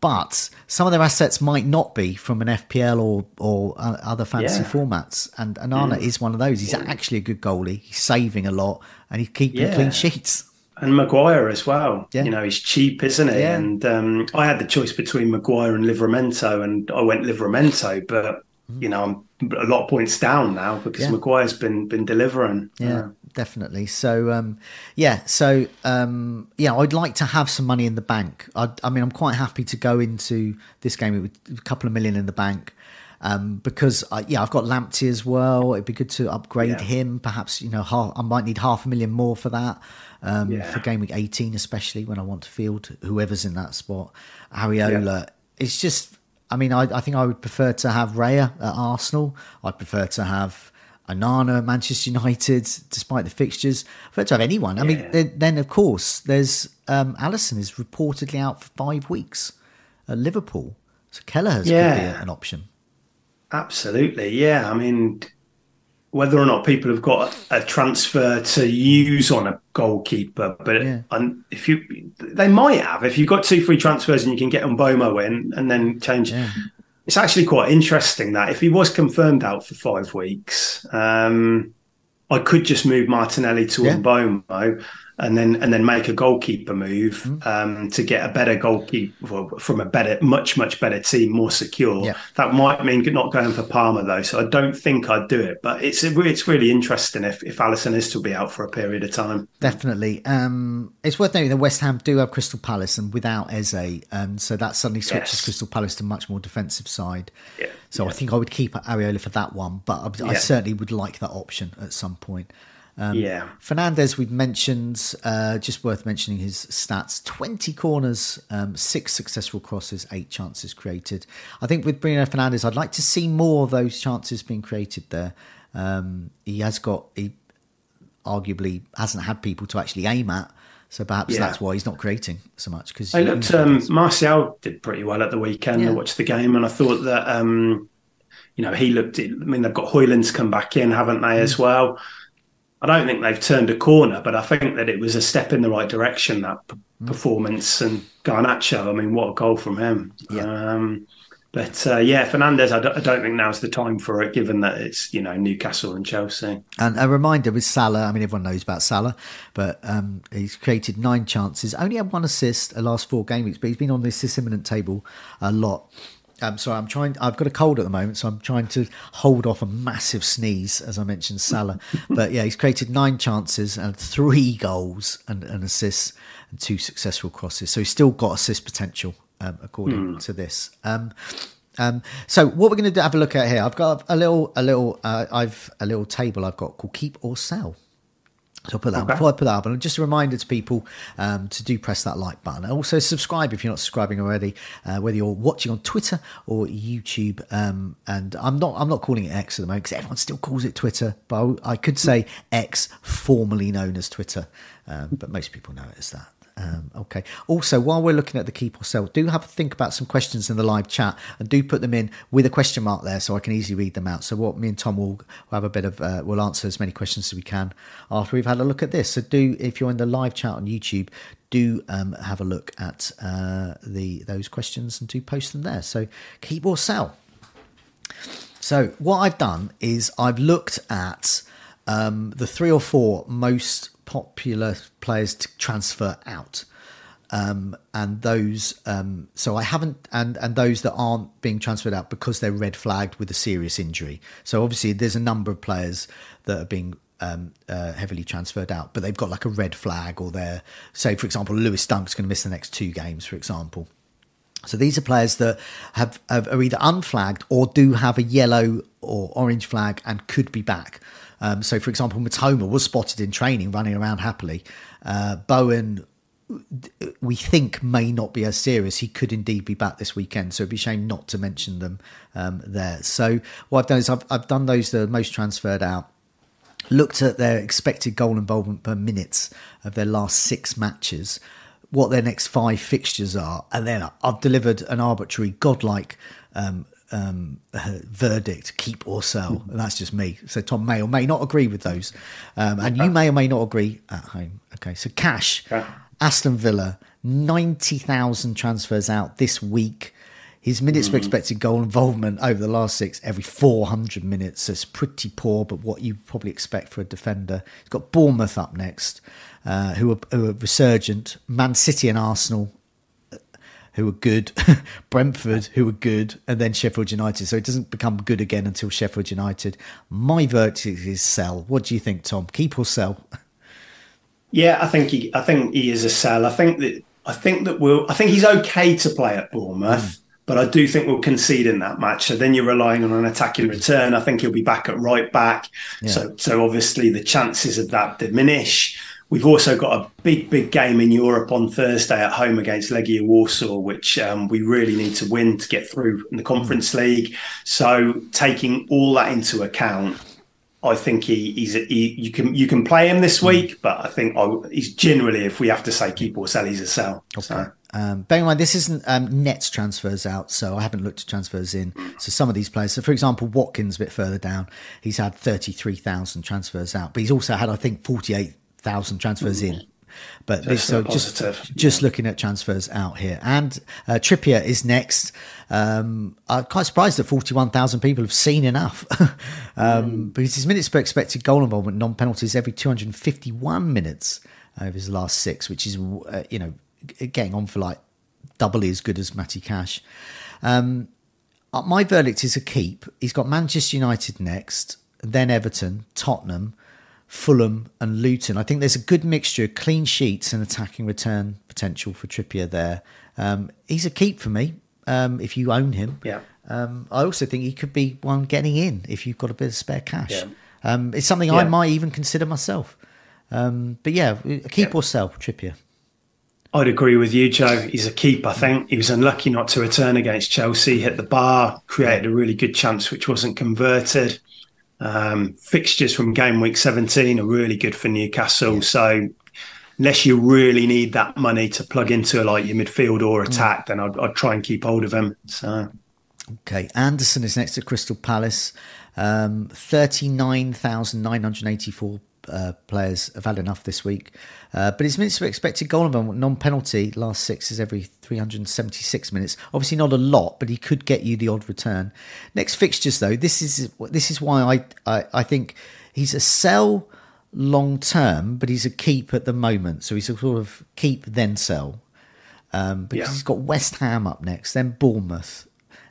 but some of their assets might not be from an fpl or or uh, other fancy Yeah. formats and Onana is one of those he's actually a good goalie he's saving a lot and he's keeping Yeah. clean sheets and Maguire as well. Yeah. You know, he's cheap, isn't he? And um, I had the choice between Maguire and Livramento, and I went Livramento, but you know, I'm a lot of points down now because. Yeah. Maguire's been been delivering. yeah Uh, definitely so um yeah so um yeah i'd like to have some money in the bank i i mean i'm quite happy to go into this game with a couple of million in the bank um because I, yeah i've got lamptey as well it'd be good to upgrade Yeah. him perhaps you know half, i might need half a million more for that um Yeah. for game week 18 especially when i want to field whoever's in that spot Areola it's just i mean I, I think i would prefer to have Raya at arsenal i'd prefer to have Onana at Manchester United, despite the fixtures. I'd prefer to have anyone. I mean, then, then of course, there's um, Alisson is reportedly out for five weeks at Liverpool. So Kelleher's could be an option. Absolutely, yeah. I mean, whether or not people have got a transfer to use on a goalkeeper, but Yeah. and if you, they might have. If you've got two free transfers and you can get Mbeumo in and then change, Yeah. it's actually quite interesting that if he was confirmed out for five weeks, um, I could just move Martinelli to Yeah. Mbeumo and then and then make a goalkeeper move Mm. um, to get a better goalkeeper from a better, much much better team, more secure. Yeah. That might mean not going for Palmer though, so I don't think I'd do it. But it's it's really interesting if if Alisson is to be out for a period of time. Definitely. Um, it's worth noting that West Ham do have Crystal Palace and without Eze, um, so that suddenly switches Yes. Crystal Palace to much more defensive side. Yeah. So I think I would keep Areola for that one, but I, I certainly would like that option at some point. Um, yeah. Fernandes, we've mentioned, uh, just worth mentioning his stats 20 corners, um, six successful crosses, eight chances created. I think with Bruno Fernandes, I'd like to see more of those chances being created there. Um, he has got, he arguably hasn't had people to actually aim at. So perhaps yeah. that's why he's not creating so much. Because I looked, um, Martial did pretty well at the weekend. Yeah. I watched the game and I thought that, um, you know, he looked. I mean, they've got Højlund's come back in, haven't they, as mm. well? I don't think they've turned a corner, but I think that it was a step in the right direction. That p- mm. performance and Garnacho. I mean, what a goal from him! Yeah. Um, but uh, yeah, Fernandes, I don't, I don't think now's the time for it, given that it's you know Newcastle and Chelsea. And a reminder with Salah, I mean everyone knows about Salah, but um, he's created nine chances, only had one assist the last four game weeks, but he's been on this imminent table a lot. I'm sorry, I'm trying. I've got a cold at the moment, so I'm trying to hold off a massive sneeze, as I mentioned Salah. but yeah, he's created nine chances and three goals and, and assists and two successful crosses. So he's still got assist potential um, according mm. to this. Um, um, so what we're going to have a look at here, I've got a little, a little, uh, I've a little table I've got called keep or sell. So I'll put that okay. before I put that up, and just a reminder to people um, to do press that like button, and also subscribe if you're not subscribing already, uh, whether you're watching on Twitter or YouTube. Um, and I'm not I'm not calling it X at the moment because everyone still calls it Twitter, but I, I could say X, formerly known as Twitter, um, but most people know it as that. Um, okay. Also, while we're looking at the keep or sell, do have a think about some questions in the live chat and do put them in with a question mark there so I can easily read them out. So, what me and Tom will, will have a bit of, uh, we'll answer as many questions as we can after we've had a look at this. So, do, if you're in the live chat on YouTube, do um, have a look at uh, the those questions and do post them there. So, keep or sell. So, what I've done is I've looked at um, the three or four most popular players to transfer out. Um, and those, um, so I haven't, and and those that aren't being transferred out because they're red flagged with a serious injury. So obviously, there's a number of players that are being um, uh, heavily transferred out, but they've got like a red flag, or they're, say, for example, Lewis Dunk's going to miss the next two games, for example. So these are players that have, have are either unflagged or do have a yellow or orange flag and could be back. Um, so, for example, Mitoma was spotted in training running around happily. Uh, Bowen, we think, may not be as serious. He could indeed be back this weekend. So it'd be a shame not to mention them um, there. So, what I've done is I've, I've done those are most transferred out looked at their expected goal involvement per minutes of their last six matches, what their next five fixtures are, and then I've delivered an arbitrary, godlike um, um, verdict, keep or sell. And that's just me. So Tom may or may not agree with those. Um, and you may or may not agree at home. Okay, so cash, Aston Villa, 90,000 transfers out this week. His minutes mm. for expected goal involvement over the last six, every 400 minutes. So it's pretty poor, but what you probably expect for a defender. He's got Bournemouth up next, uh, who, are, who are resurgent. Man City and Arsenal who were good, Brentford, who were good, and then Sheffield United. So it doesn't become good again until Sheffield United. My verdict is sell. What do you think, Tom? Keep or sell? Yeah, I think he. I think he is a sell. I think that. I think that we'll. I think he's okay to play at Bournemouth. Mm. But I do think we'll concede in that match. So then you're relying on an attacking return. I think he'll be back at right back. Yeah. So so obviously the chances of that diminish. We've also got a big, big game in Europe on Thursday at home against Legia Warsaw, which um, we really need to win to get through in the Conference League. So, taking all that into account, I think he, he's a, he, you can you can play him this week, but I think I, he's generally, if we have to say keep or sell, he's a sell. Okay. So. Um, bear in mind, this isn't um, net transfers out, so I haven't looked at transfers in. So some of these players, so for example, Watkins a bit further down, he's had 33,000 transfers out, but he's also had, I think, 48 thousand transfers in. But this, so just just looking at transfers out here, and uh, Trippier is next. Um, I'm quite surprised that 41,000 people have seen enough um, mm. because his minutes per expected goal involvement, non penalties every 251 minutes over his last six, which is uh, you know getting on for like doubly as good as Matty Cash. Um, uh, my verdict is a keep. He's got Manchester United next, then Everton, Tottenham, Fulham and Luton. I think there's a good mixture of clean sheets and attacking return potential for Trippier there. Um, he's a keep for me um, if you own him. Yeah. Um, I also think he could be one getting in if you've got a bit of spare cash. Yeah. Um, it's something I might even consider myself. Um, but yeah, keep or sell Trippier. I'd agree with you, Joe. He's a keep, I think. He was unlucky not to return against Chelsea, hit the bar, created a really good chance which wasn't converted. Um, fixtures from game week 17 are really good for Newcastle. Yeah. So unless you really need that money to plug into like your midfield or attack, mm. then I'd, I'd, try and keep hold of him. So okay, Andersen is next to Crystal Palace. Um, 39,984 uh, players have had enough this week. Uh, but his minutes of expected goal non penalty last six is every 376 minutes. Obviously not a lot, but he could get you the odd return. Next fixtures though, this is this is why I I, I think he's a sell long term, but he's a keep at the moment. So he's a sort of keep then sell. Um, because yeah. he's got West Ham up next, then Bournemouth,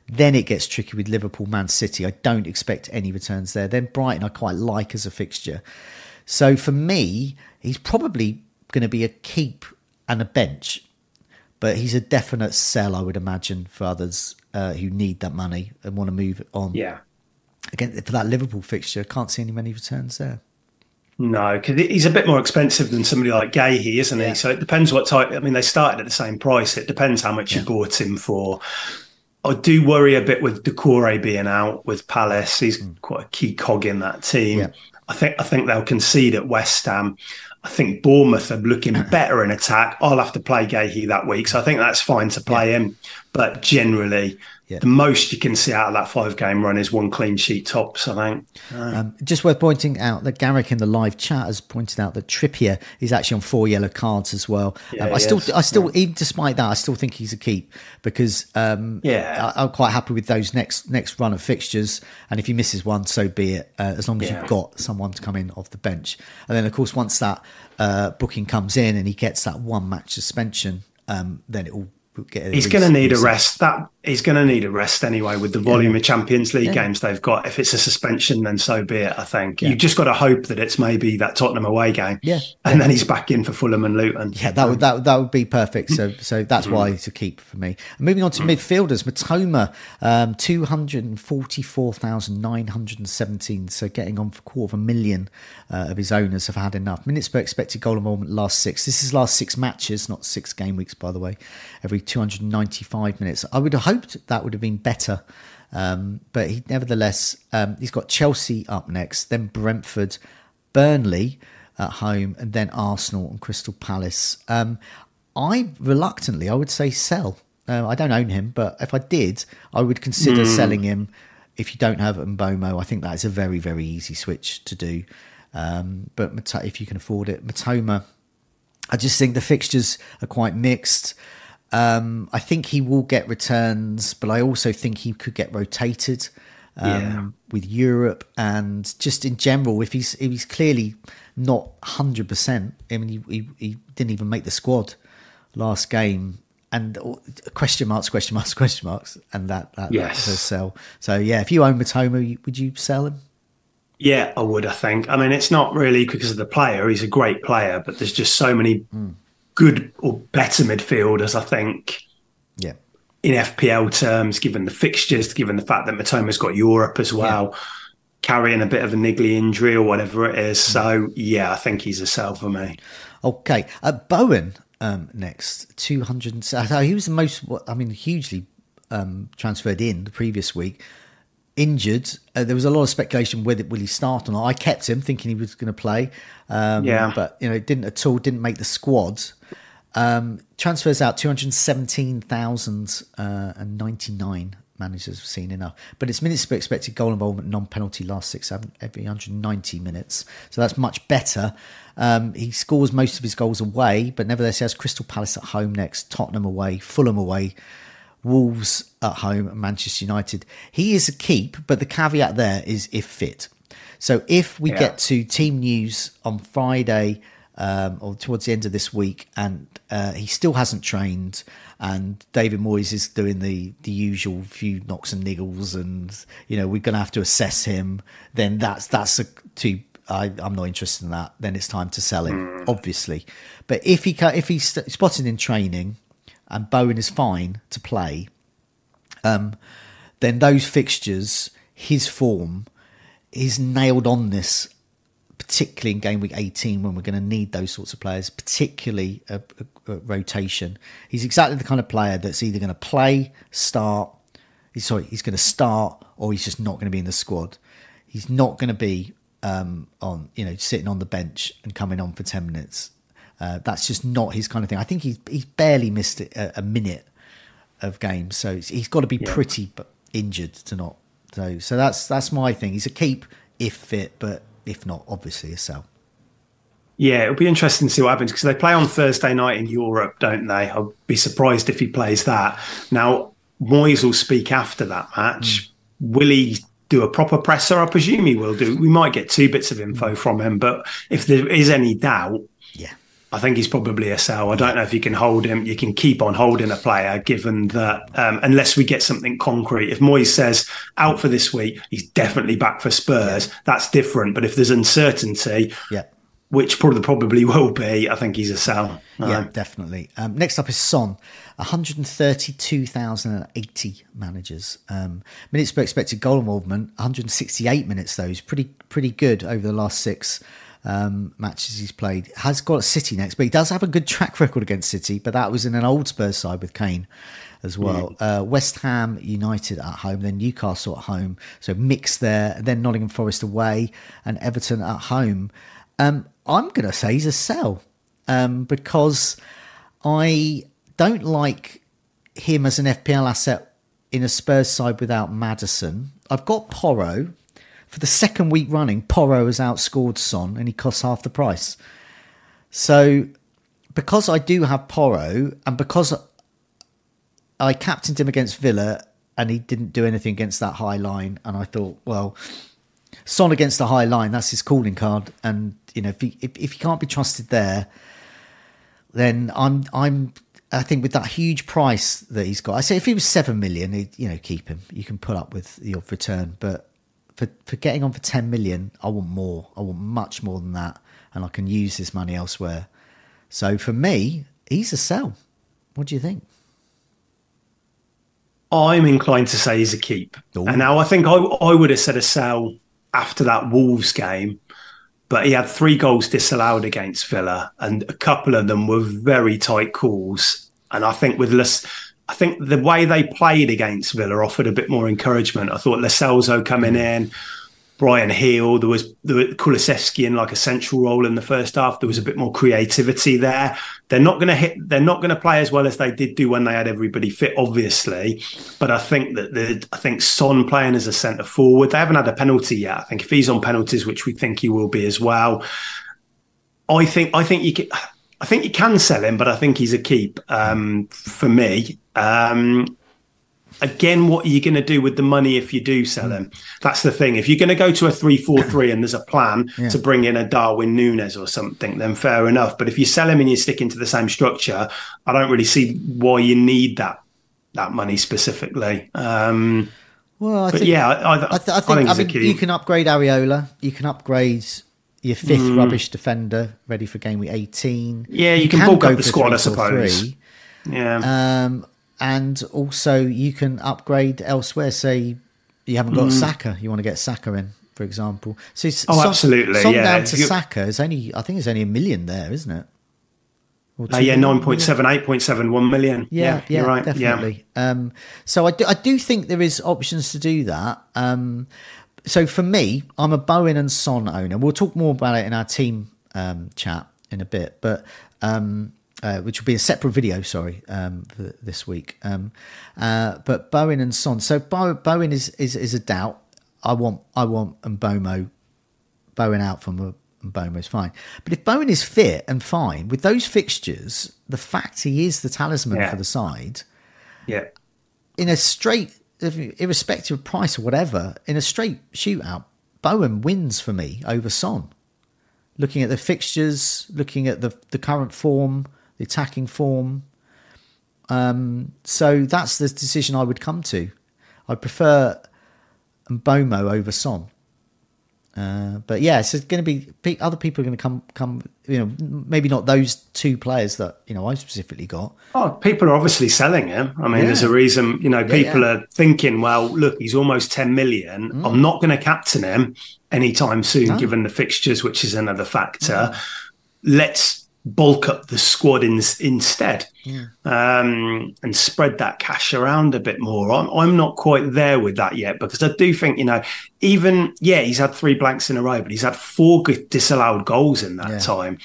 then it gets tricky with Liverpool, Man City. I don't expect any returns there. Then Brighton, I quite like as a fixture. So for me, he's probably going to be a keep and a bench, but he's a definite sell, I would imagine, for others uh, who need that money and want to move on. Yeah. Again, for that Liverpool fixture, can't see any many returns there. No, because he's a bit more expensive than somebody like Guéhi, isn't yeah. he? So it depends what type. I mean, they started at the same price. It depends how much yeah. you bought him for. I do worry a bit with Doucouré being out with Palace. He's mm. quite a key cog in that team. Yeah. I think I think they'll concede at West Ham. I think Bournemouth are looking better in attack. I'll have to play Guéhi that week, so I think that's fine to play him. But generally, yeah. The most you can see out of that five game run is one clean sheet tops, I think. Uh, um, just worth pointing out that Garrick in the live chat has pointed out that Trippier is actually on four yellow cards as well. Yeah, um, I still, I still, yeah. even despite that, I still think he's a keep because um, yeah, I, am quite happy with those next next run of fixtures. And if he misses one, so be it. Uh, as long as you've got someone to come in off the bench, and then of course once that uh, booking comes in and he gets that one match suspension, um, then it will get. he's going to need a rest. That he's going to need a rest anyway with the volume yeah. of Champions League yeah. games they've got. If it's a suspension, then so be it. I think yeah. you've just got to hope that it's maybe that Tottenham away game. Yeah, and then he's back in for Fulham and Luton. Yeah, that would that that would be perfect. So so that's mm. why to keep for me. moving on to mm. midfielders, Mitoma, um, two hundred and forty four thousand nine hundred and seventeen. So getting on for quarter of a million uh, of his owners have had enough minutes per expected goal involvement last six. This is last six matches, not six game weeks, by the way. Every two hundred ninety five minutes. I would have hoped that would have been better. Um, but he nevertheless um, he's got Chelsea up next, then Brentford, Burnley at home, and then Arsenal and Crystal Palace. Um, I reluctantly I would say sell. Uh, I don't own him, but if I did, I would consider mm. selling him. If you don't have Mbeumo, I think that is a very very easy switch to do. Um, but if you can afford it, Mitoma, I just think the fixtures are quite mixed. Um, I think he will get returns, but I also think he could get rotated um, yeah. with Europe and just in general. If he's if he's clearly not hundred percent, I mean, he, he, he didn't even make the squad last game, and question marks, question marks, question marks, and that that yes. sell. So yeah, if you own Mitoma, would you sell him? Yeah, I would. I think. I mean, it's not really because of the player. He's a great player, but there's just so many. Mm good or better midfielders, I think. Yeah. In FPL terms, given the fixtures, given the fact that Mitoma's got Europe as well, yeah. carrying a bit of a niggly injury or whatever it is. Mm. So, yeah, I think he's a sell for me. Okay. Uh, Bowen um, next, 200. He was the most, I mean, hugely um, transferred in the previous week injured. Uh, there was a lot of speculation whether will he start or not. I kept him thinking he was going to play, um, yeah, but you know it didn't at all. Didn't make the squad. Um, transfers out two hundred seventeen thousand uh, and ninety nine managers have seen enough. But it's minutes per expected goal involvement, non penalty last six every 190 minutes. So that's much better. Um, he scores most of his goals away, but nevertheless, he has Crystal Palace at home next, Tottenham away, Fulham away, Wolves at home, Manchester United. He is a keep, but the caveat there is if fit. So if we yeah. get to team news on Friday um, or towards the end of this week, and uh, he still hasn't trained, and David Moyes is doing the the usual few knocks and niggles, and you know we're going to have to assess him. Then that's that's a too. I, am not interested in that. Then it's time to sell him, mm. obviously. But if he if he's spotted in training and Bowen is fine to play, um, then those fixtures, his form, is nailed on this, particularly in game week 18 when we're going to need those sorts of players, particularly a, a, a rotation. He's exactly the kind of player that's either going to play, start, sorry, he's going to start or he's just not going to be in the squad. He's not going to be um, on, you know, sitting on the bench and coming on for 10 minutes. Uh, that's just not his kind of thing. I think he's he's barely missed a, a minute of games, so he's got to be yeah. pretty injured to not. So so that's that's my thing. He's a keep if fit, but if not, obviously a sell. Yeah, it'll be interesting to see what happens because they play on Thursday night in Europe, don't they? I'll be surprised if he plays that. Now, Moyes will speak after that match. Mm. Will he do a proper presser? I presume he will do. We might get two bits of info mm. from him, but if there is any doubt, I think he's probably a sell. I don't know if you can hold him. You can keep on holding a player, given that um, unless we get something concrete. If Moyes says out for this week, he's definitely back for Spurs. Yeah. That's different. But if there's uncertainty, yeah. which probably probably will be, I think he's a sell. Yeah, um, definitely. Um, next up is Son. 132,080 managers. Um, minutes per expected goal involvement, 168 minutes. Though is pretty pretty good over the last six um, matches he's played. Has got City next, but he does have a good track record against City. But that was in an old Spurs side with Kane as well. Mm. Uh, West Ham United at home, then Newcastle at home. So mixed there, then Nottingham Forest away, and Everton at home. Um, I'm going to say he's a sell um, because I don't like him as an FPL asset in a Spurs side without Maddison. I've got Porro, for the second week running, Porro has outscored Son and he costs half the price. So, because I do have Porro and because I captained him against Villa and he didn't do anything against that high line, and I thought, well, Son against the high line, that's his calling card. And, you know, if he, if, if he can't be trusted there, then I'm, I'm, I think with that huge price that he's got, I say if he was seven million, you know, keep him. You can put up with the return, but for, for getting on for 10 million, I want more. I want much more than that. And I can use this money elsewhere. So for me, he's a sell. What do you think? I'm inclined to say he's a keep. Ooh. And now I think I, I would have said a sell after that Wolves game, but he had three goals disallowed against Villa, and a couple of them were very tight calls. And I think with less I think the way they played against Villa offered a bit more encouragement. I thought Celso coming mm. in, Bryan Gil, there was the in like a central role in the first half. There was a bit more creativity there. They're not going to hit. They're not going to play as well as they did do when they had everybody fit, obviously. But I think that the I think Son playing as a centre forward. They haven't had a penalty yet. I think if he's on penalties, which we think he will be as well. I think I think you can. I think you can sell him, but I think he's a keep um, for me. Um, again, what are you going to do with the money if you do sell him? That's the thing. If you're going to go to a three-four-three and there's a plan yeah. to bring in a Darwin Núñez or something, then fair enough. But if you sell him and you stick into the same structure, I don't really see why you need that that money specifically. Um, well, I think, yeah, I, I, I, th- I think, think mean, you can upgrade Areola, you can upgrade your fifth mm. rubbish defender ready for game week 18. Yeah, you, you can, can bulk up the squad, I suppose. Three. Yeah. Um, and also you can upgrade elsewhere. Say you haven't got mm. Saka, you want to get Saka in, for example. So oh, absolutely. Some yeah. down to Saka is only, I think, it's only a million there, isn't it? Uh, yeah, 9.7, 8.71 million. Yeah, yeah, yeah right. Definitely. Yeah. Um, so I do, I do think there is options to do that. Um, so for me, I'm a Bowen and Son owner. We'll talk more about it in our team um, chat in a bit, but um, uh, which will be a separate video, sorry, um, this week. Um, uh, but Bowen and Son. So Bo- Bowen is, is is a doubt. I want I want Mbeumo Bowen out from Mbeumo is fine. But if Bowen is fit and fine with those fixtures, the fact he is the talisman yeah. for the side, yeah, in a straight irrespective of price or whatever, in a straight shootout, Bowen wins for me over Son. Looking at the fixtures, looking at the the current form, the attacking form. Um, so that's the decision I would come to. I prefer Bomo over Son. Uh, but yeah, so it's going to be other people are going to come come. You know, maybe not those two players that you know I specifically got. Oh, people are obviously selling him. I mean, yeah. there's a reason. You know, people yeah, yeah. are thinking, well, look, he's almost 10 million. Mm. I'm not going to captain him anytime soon, no. given the fixtures, which is another factor. Mm. Let's bulk up the squad in, instead yeah. um, and spread that cash around a bit more. I'm, I'm not quite there with that yet because I do think, you know, even, yeah, he's had three blanks in a row, but he's had four disallowed goals in that yeah. time.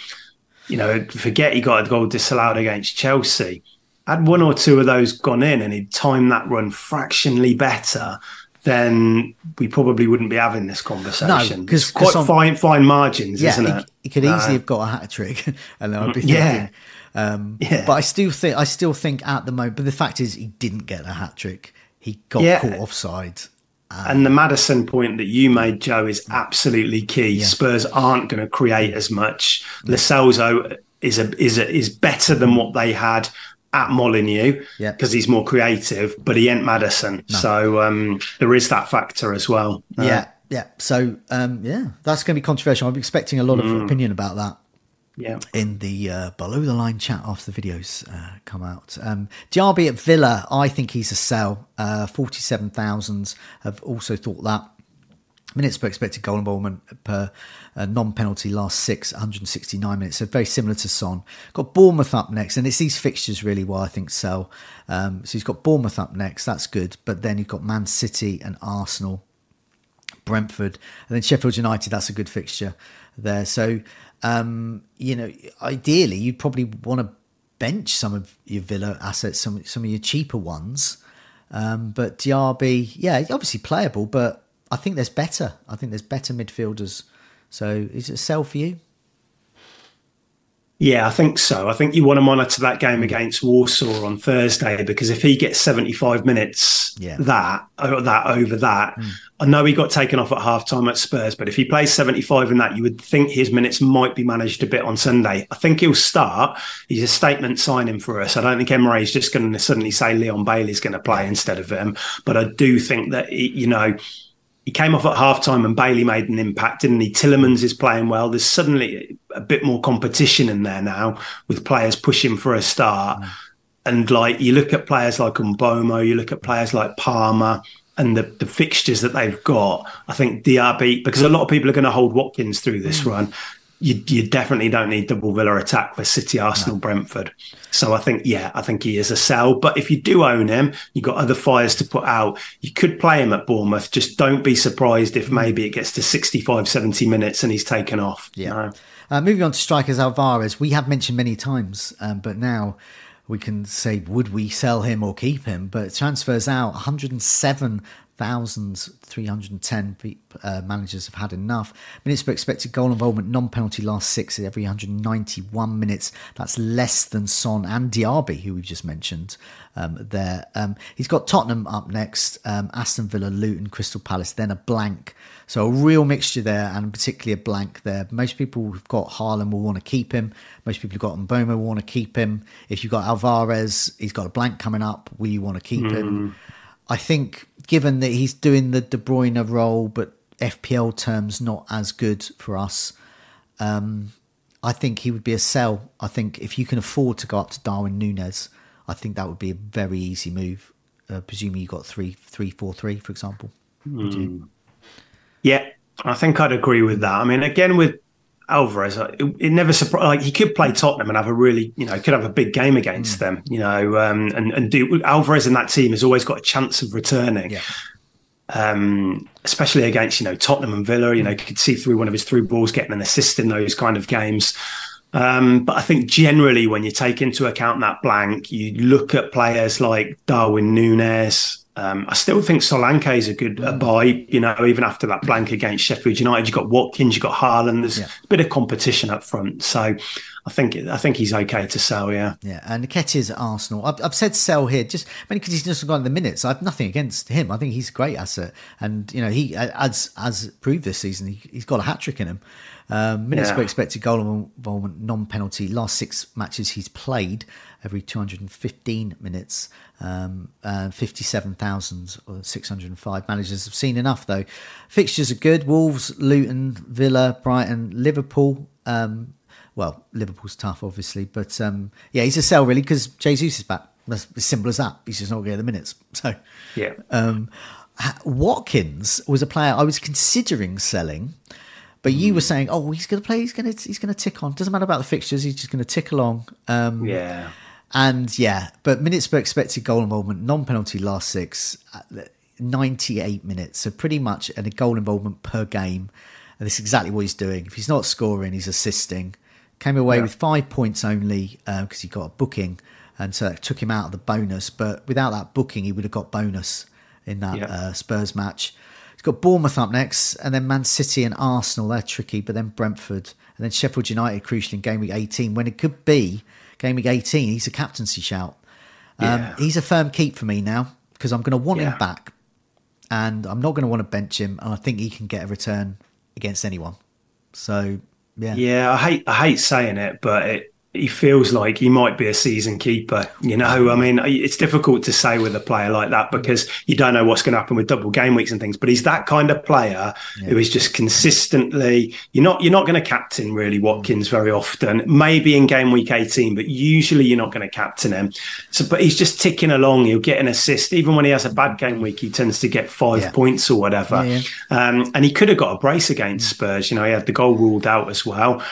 You know, forget he got a goal disallowed against Chelsea. Had one or two of those gone in and he'd timed that run fractionally better then we probably wouldn't be having this conversation. No, because quite on, fine fine margins, yeah, isn't it? He, could easily have got a hat trick, and I'd be thinking, yeah. Um, yeah. But I still think I still think at the moment. But the fact is, he didn't get a hat trick. He got yeah. caught offside. Um, and the Maddison point that you made, Joe, is absolutely key. Yeah. Spurs aren't going to create as much. Lo Celso is a, is a, is better than what they had at Molineux because he's more creative, but he ain't Maddison. No. So um, there is that factor as well. Uh, yeah, yeah. So um, yeah, that's going to be controversial. I'm expecting a lot of mm. opinion about that. Yeah. In the uh, below the line chat after the videos uh, come out. Um, Diaby at Villa, I think he's a sell. Uh, 47,000 have also thought that. Minutes per expected goal involvement per uh, non-penalty last six, 169 minutes. So very similar to Son. Got Bournemouth up next, and it's these fixtures really why I think so. Um, so he's got Bournemouth up next. That's good. But then you've got Man City and Arsenal, Brentford, and then Sheffield United. That's a good fixture there. So um, you know, ideally you'd probably want to bench some of your Villa assets, some some of your cheaper ones. Um, but Diaby, yeah, obviously playable, but I think there's better. I think there's better midfielders so is it a sell for you? Yeah, I think so. I think you want to monitor that game against Warsaw on Thursday because if he gets 75 minutes yeah. that or that over that, mm. I know he got taken off at halftime at Spurs, but if he plays 75 in that, you would think his minutes might be managed a bit on Sunday. I think he'll start. He's a statement signing for us. I don't think Emery is just going to suddenly say Leon Bailey's going to play instead of him, but I do think that, you know, he came off at halftime and Bailey made an impact, didn't he? Tielemans is playing well. There's suddenly a bit more competition in there now with players pushing for a start. Mm. And like you look at players like Mbeumo, you look at players like Palmer and the, the fixtures that they've got. I think Diaby, because a lot of people are going to hold Watkins through this mm. run you, you definitely don't need double Villa attack for City, Arsenal, no. Brentford. So I think, yeah, I think he is a sell. But if you do own him, you've got other fires to put out. You could play him at Bournemouth. Just don't be surprised if maybe it gets to 65, 70 minutes and he's taken off. Yeah. No. Uh, moving on to strikers Alvarez, we have mentioned many times, um, but now we can say, would we sell him or keep him? But transfers out 107 thousands, 310 uh, managers have had enough. Minutes per expected goal involvement, non penalty last six at every 191 minutes. That's less than Son and Diaby, who we've just mentioned um, there. Um, he's got Tottenham up next, um, Aston Villa, Luton, Crystal Palace, then a blank. So a real mixture there, and particularly a blank there. Most people who've got Haaland will want to keep him. Most people who've got Mbeumo will want to keep him. If you've got Alvarez, he's got a blank coming up. Will you want to keep mm. him? I think given that he's doing the De Bruyne role, but FPL terms not as good for us, um, I think he would be a sell. I think if you can afford to go up to Darwin Núñez, I think that would be a very easy move. Uh, presuming you got three, three, four, three, for example. Mm. Yeah, I think I'd agree with that. I mean, again, with Alvarez, it, it never surprised. Like he could play Tottenham and have a really, you know, could have a big game against mm. them, you know, um, and and do Alvarez in that team has always got a chance of returning. Yeah. Um, especially against you know Tottenham and Villa, you know, you could see through one of his through balls getting an assist in those kind of games. Um, but I think generally, when you take into account that blank, you look at players like Darwin Núñez, um, I still think Solanke is a good mm. buy, you know, even after that blank against Sheffield United. You've got Watkins, you've got Haaland. There's yeah. a bit of competition up front. So I think I think he's okay to sell, yeah. Yeah, and is at Arsenal. I've, I've, said sell here just mainly because he's just got the minutes. I have nothing against him. I think he's a great asset. And, you know, he, as, as proved this season, he, has got a hat trick in him. Um, minutes yeah. per expected goal involvement, non penalty. Last six matches he's played every 215 minutes. Um, uh, 57,605 managers have seen enough, though. Fixtures are good Wolves, Luton, Villa, Brighton, Liverpool. Um, well, Liverpool's tough, obviously, but um, yeah, he's a sell really because Jesus is back. That's as simple as that. He's just not getting the minutes. So, yeah. Um, Watkins was a player I was considering selling, but you were hmm. saying, "Oh, he's going to play. He's going to he's going to tick on. Doesn't matter about the fixtures. He's just going to tick along." Um, yeah. And yeah, but minutes per expected goal involvement, non-penalty last six, uh, 98 minutes. So pretty much a goal involvement per game. And this is exactly what he's doing. If he's not scoring, he's assisting. Came away yeah. with five points only because uh, he got a booking, and so it took him out of the bonus. But without that booking, he would have got bonus in that yeah. uh, Spurs match. He's got Bournemouth up next, and then Man City and Arsenal. They're tricky, but then Brentford, and then Sheffield United, crucial in game week 18, when it could be game week 18. He's a captaincy shout. Um, yeah. He's a firm keep for me now because I'm going to want yeah. him back, and I'm not going to want to bench him. And I think he can get a return against anyone. So yeah, yeah. I hate I hate saying it, but it he feels like he might be a season keeper. You know, I mean, it's difficult to say with a player like that because you don't know what's going to happen with double game weeks and things. But he's that kind of player yeah. who is just consistently. You're not you're not going to captain really Watkins very often. Maybe in game week 18, but usually you're not going to captain him. So, but he's just ticking along. He'll get an assist even when he has a bad game week. He tends to get five yeah. points or whatever. Yeah, um, and he could have got a brace against Spurs. You know, he had the goal ruled out as well.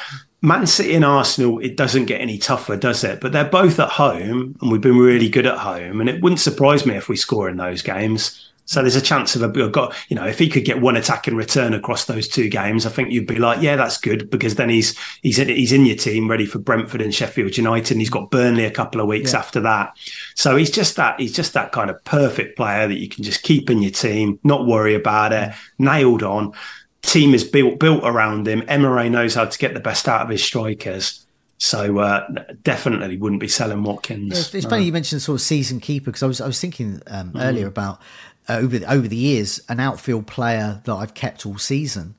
Man City and Arsenal, it doesn't get any tougher, does it? But they're both at home, and we've been really good at home. And it wouldn't surprise me if we score in those games. So there's a chance of a got you know if he could get one attack in return across those two games, I think you'd be like, yeah, that's good because then he's he's in, he's in your team ready for Brentford and Sheffield United, and he's got Burnley a couple of weeks yeah. after that. So he's just that he's just that kind of perfect player that you can just keep in your team, not worry about it, mm. nailed on team is built built around him. Emery knows how to get the best out of his strikers. So uh, definitely wouldn't be selling Watkins. Yeah, it's, funny you mentioned sort of season keeper because I was I was thinking um, mm. earlier about uh, over the, over the years an outfield player that I've kept all season,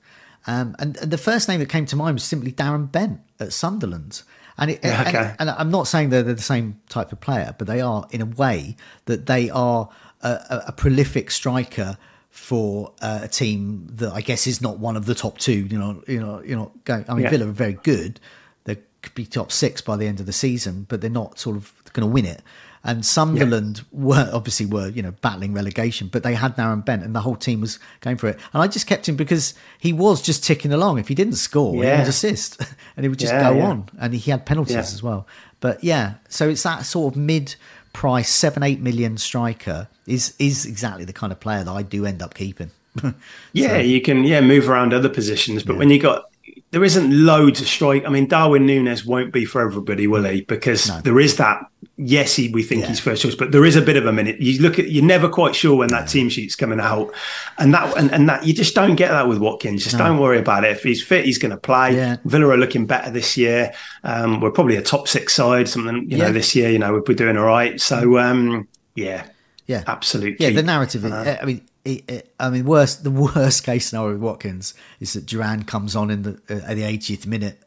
um, and, and, the first name that came to mind was simply Darren Bent at Sunderland. And, it, yeah, okay. and, and, I'm not saying they're, they're the same type of player, but they are in a way that they are a, a, a prolific striker for uh, a team that I guess is not one of the top two. You know, you know, you know. Going, I mean, yeah. Villa are very good. They could be top six by the end of the season, but they're not sort of going to win it. And Sunderland yeah. were obviously were you know battling relegation, but they had Darren Bent, and the whole team was going for it. And I just kept him because he was just ticking along. If he didn't score, yeah. he would assist, and he would just yeah, go on. And he had penalties as well. But yeah, so it's that sort of mid price seven eight million striker is is exactly the kind of player that I do end up keeping. yeah, so, you can yeah move around other positions, but yeah. when you got there isn't loads of strike. I mean, Darwin Núñez won't be for everybody, will he? Because no. there is that. Yes, he, we think yeah. he's first choice, but there is a bit of a minute. You look at, you're never quite sure when that team sheet's coming out, and that and, and that you just don't get that with Watkins. Just no. don't worry about it. If he's fit, he's going to play. Yeah. Villa are looking better this year. Um, we're probably a top six side, something you know this year. You know we're, we're doing all right. So um, yeah, yeah, absolutely. Yeah, the narrative. Uh, I mean, it, it, I mean, worst the worst case scenario with Watkins is that Duran comes on in the uh, at the 80th minute.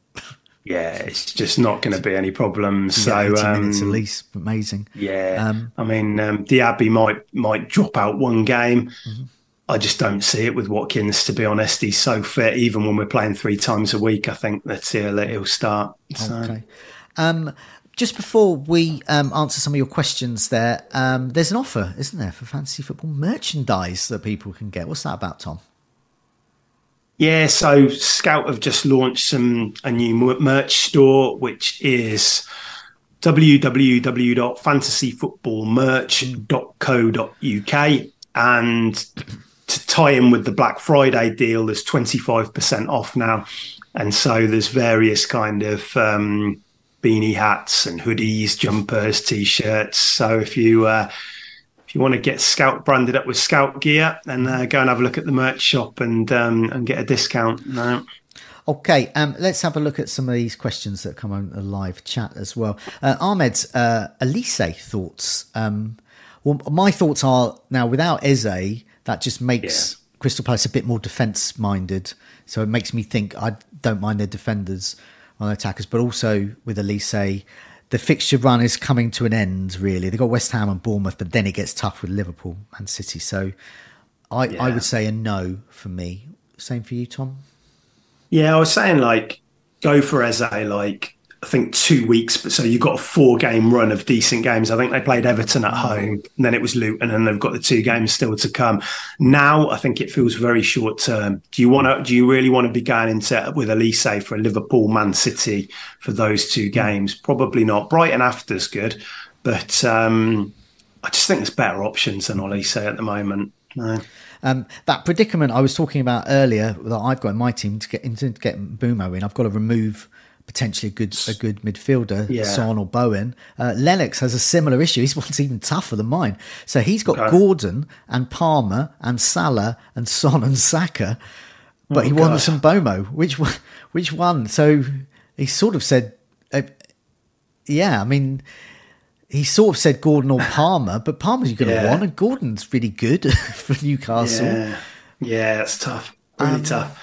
Yeah, it's just not going to be any problem. So um, minutes at least, amazing. Yeah, um, I mean, um, Diaby might might drop out one game. Mm-hmm. I just don't see it with Watkins. To be honest, he's so fit. Even when we're playing three times a week, I think that he'll, he'll start. So. Okay. Um, just before we um, answer some of your questions there, um, there's an offer, isn't there, for fantasy football merchandise that people can get. What's that about, Tom? Yeah, so Scout have just launched some a new merch store, which is www.fantasyfootballmerch.co.uk. And to tie in with the Black Friday deal, there's 25% off now. And so there's various kind of um, beanie hats and hoodies, jumpers, t-shirts. So if you uh, you want to get Scout branded up with Scout gear, then uh, go and have a look at the merch shop and um, and get a discount. No. Okay, um, let's have a look at some of these questions that come on the live chat as well. Uh, Ahmed's uh, Olise thoughts. Um, well, my thoughts are now without Eze, that just makes yeah. Crystal Palace a bit more defence minded. So it makes me think I don't mind their defenders on attackers, but also with Olise, the fixture run is coming to an end. Really, They've got West Ham and Bournemouth, but then it gets tough with Liverpool and City. So, I I would say a no for me. Same for you, Tom. Yeah, I was saying like go for Eze like I think two weeks, but so you've got a four game run of decent games. I think they played Everton at home, and then it was Luton, and then they've got the two games still to come. Now I think it feels very short term. Do you want to? Do you really want to be going into with Olise for a Liverpool, Man City for those two games? Probably not. Brighton after's good, but um, I just think there's better options than Olise at the moment. No. Um, that predicament I was talking about earlier that I've got in my team to get into to get Mbeumo in, I've got to remove potentially a good a good midfielder, Yeah. Son or Bowen. Uh, Lennox has a similar issue. His one's even tougher than mine. So he's got Okay. Gordon and Palmer and Salah and Son and Saka, but he Oh, God. wants some Mbeumo. Which one? Which one? So he sort of said, uh, yeah. I mean. He sort of said Gordon or Palmer, but Palmer's going to Yeah. want, and Gordon's really good for Newcastle. Yeah, yeah, it's tough, really Um, tough.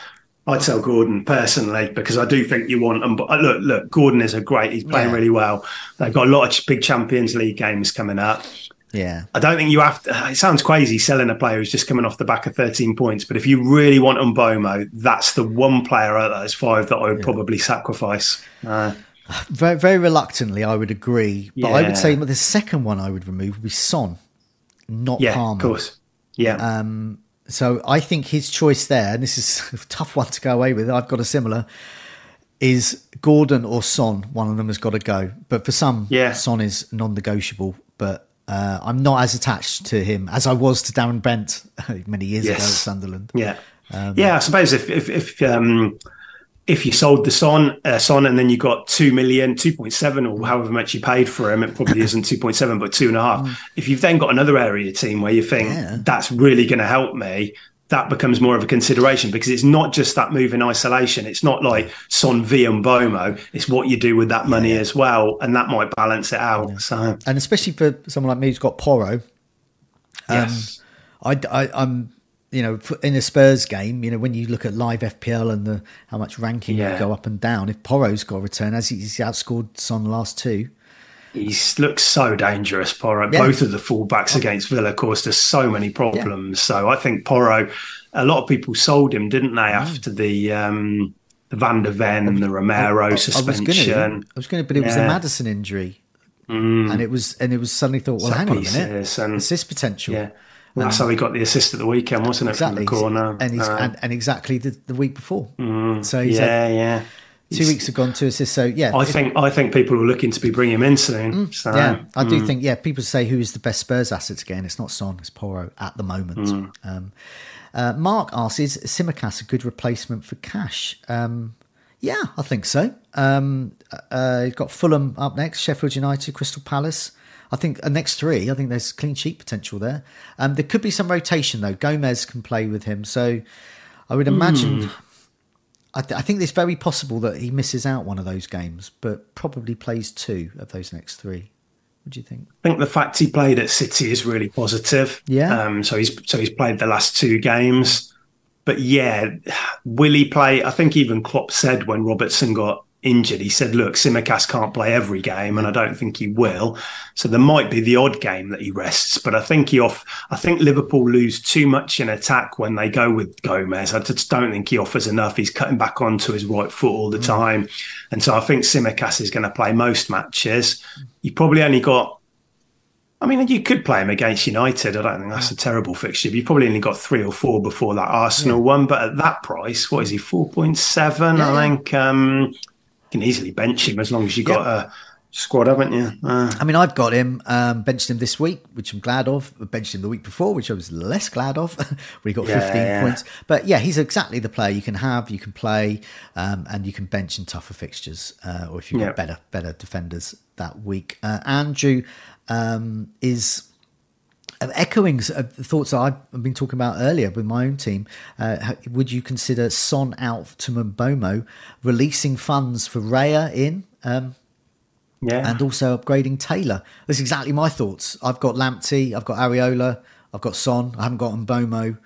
I'd tell Gordon personally because I do think you want him. But uh, look, look, Gordon is a great. He's playing Yeah. really well. They've got a lot of big Champions League games coming up. Yeah. I don't think you have to. It sounds crazy selling a player who's just coming off the back of 13 points, but if you really want Mbeumo, that's the one player out of those five that I would probably sacrifice. Uh, Very, very reluctantly, I would agree. But I would say the second one I would remove would be Son, not yeah, Palmer. of course. Yeah, Um, so I think his choice there, and this is a tough one to go away with, I've got a similar, is Gordon or Son. One of them has got to go. But for some, Yeah. Son is non negotiable. But uh, I'm not as attached to him as I was to Darren Bent many years ago at Sunderland. Yeah, Um, yeah. I suppose if if if um, if you sold the Son uh, Son and then you got two million, two point seven, or however much you paid for him, it probably isn't two point seven, but two and a half. If you've then got another area of team where you think Mm. Yeah. that's really going to help me. That becomes more of a consideration because it's not just that move in isolation. It's not like Son V and Mbeumo. It's what you do with that money as well, and that might balance it out. So, And especially for someone like me who's got Porro, yes, I, I, am you know, in a Spurs game, you know, when you look at live FPL and the how much ranking Yeah. you go up and down, if Porro's got a return, as he's outscored Son the last two, He looks so dangerous, Porro. Yeah. Both of the fullbacks against Villa caused us so many problems. So I think Porro, a lot of people sold him, didn't they, after the um, the Van der Ven and the Romero I was suspension? I was going to, but it was the Mm. Maddison injury, and it was, and it was suddenly thought, well, Set hang on a minute, and- assist potential, Well, that's how he got the assist at the weekend, wasn't it? exactly, From the corner. and he's Uh, and, and exactly the, the week before, so he's yeah, had yeah. two weeks have gone to assist. So yeah, I think I think people are looking to be bringing him in soon. so, Mm. Yeah, I do think. Yeah, people say who is the best Spurs assets again. It's not Son, it's Porro at the moment. Mm. Um, uh, Mark asks, "Is Tsimikas a good replacement for Cash?" Um, yeah, I think so. Um, uh, you've got Fulham up next, Sheffield United, Crystal Palace. I think uh, next three. I think there's clean sheet potential there. Um, there could be some rotation though. Gomez can play with him, so I would imagine. I, th- I think it's very possible that he misses out one of those games, but probably plays two of those next three. What do you think? I think the fact he played at City is really positive. Yeah. Um, so he's so he's played the last two games. But yeah, will he play? I think even Klopp said when Robertson got injured, he said, "Look, Tsimikas can't play every game, and I don't think he will. So there might be the odd game that he rests, but I think he off. I think Liverpool lose too much in attack when they go with Gomez. I just don't think he offers enough. He's cutting back onto his right foot all the time, and so I think Tsimikas is going to play most matches. You probably only got I mean, you could play him against United. I don't think that's a terrible fixture. But you probably only got three or four before that Arsenal one. But at that price, what is he? Four point seven. Yeah, I think um, can easily bench him as long as you got a squad, haven't you? Uh, I mean, I've got him, um, benched him this week, which I'm glad of. I benched him the week before, which I was less glad of, when he got Yeah, 15 yeah. points. But yeah, he's exactly the player you can have, you can play, um, and you can bench in tougher fixtures, uh, or if you've Yeah. got better better defenders that week. Uh, Andrew um, is echoing thoughts that I've been talking about earlier with my own team. Uh, would you consider Son out to Mbeumo, releasing funds for Raya in? Um, yeah. and also upgrading Taylor. That's exactly my thoughts. I've got Lamptey, I've got Areola, I've got Son, I haven't got Mbeumo.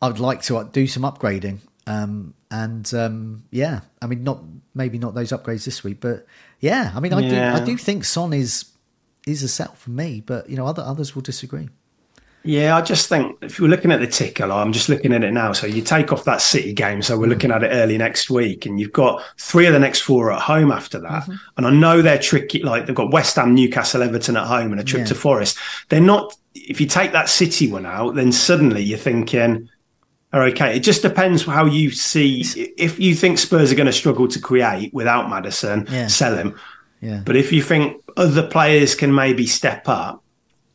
I'd like to uh, do some upgrading. Um, and um, yeah, I mean, not maybe not those upgrades this week, but yeah, I mean, I Yeah. do I do think Son is is a sell for me, but you know, other others will disagree. Yeah, I just think if you're looking at the ticker, like, I'm just looking at it now. So you take off that City game. So we're looking at it early next week, and you've got three of the next four at home after that. Mm-hmm. And I know they're tricky. Like they've got West Ham, Newcastle, Everton at home, and a trip Yeah. to Forest. They're not. If you take that City one out, then suddenly you're thinking, "Oh, okay. It just depends how you see. If you think Spurs are going to struggle to create without Maddison, Yeah. sell him. Yeah, But if you think other players can maybe step up,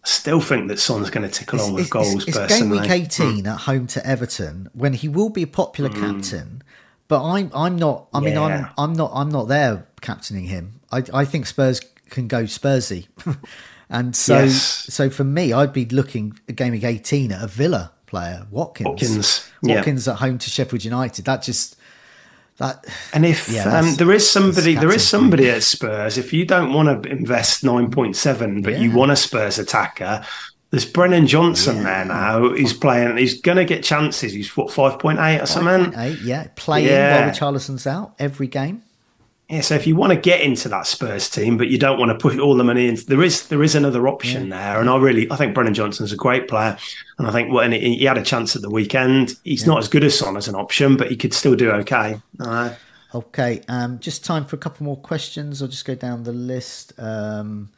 I still think that Son's going to tick along with goals. it's game personally, week 18 hmm. at home to Everton when he will be a popular hmm. captain, but I'm I'm not. I mean, I'm I'm not I'm not there captaining him. I I think Spurs can go Spursy, and so Yes. so for me, I'd be looking at game week 18 at a Villa player, Watkins. Watkins, yeah. Watkins at home to Sheffield United. That just that And if Yeah, um, there is somebody, there is somebody at Spurs. If you don't want to invest nine point seven, but you want a Spurs attacker, there's Brennan Johnson there now. He's playing. He's going to get chances. He's what five point eight or something. 5.8, yeah, playing Yeah. while Richarlison's out every game. Yeah, so if you want to get into that Spurs team, but you don't want to put all the money in, there is there is another option there. And I really, I think Brennan Johnson's a great player, and I think well, and he, he had a chance at the weekend. He's not as good as Son as an option, but he could still do okay. Uh, Okay, um, just time for a couple more questions. I'll just go down the list. Um,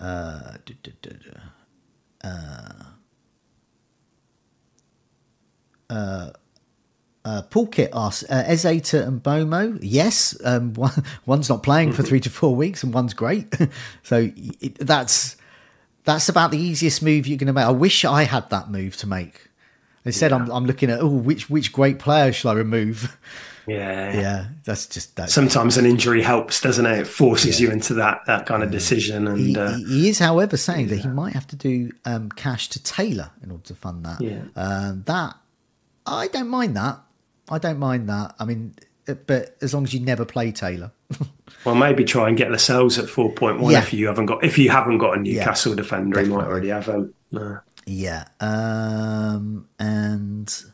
uh, duh, duh, duh, duh. Uh, uh, Paul Kit asks, uh, Ezata and Mbeumo, yes, um, one, one's not playing for three to four weeks and one's great. so it, that's that's about the easiest move you're going to make. I wish I had that move to make. Instead, I'm, I'm looking at, oh, which which great player shall I remove? yeah. Yeah, that's just that. Sometimes an injury helps, doesn't it? It forces you into that that kind of decision. And He, uh, he- is, however, saying that he might have to do um, cash to Taylor in order to fund that. Yeah. Um, that I don't mind that. I don't mind that. I mean, uh, but as long as you never play Taylor. well, maybe try and get Lascelles at four point one Yeah. if you haven't got if you haven't got a Newcastle defender. You might already have him. Uh, yeah. Um, and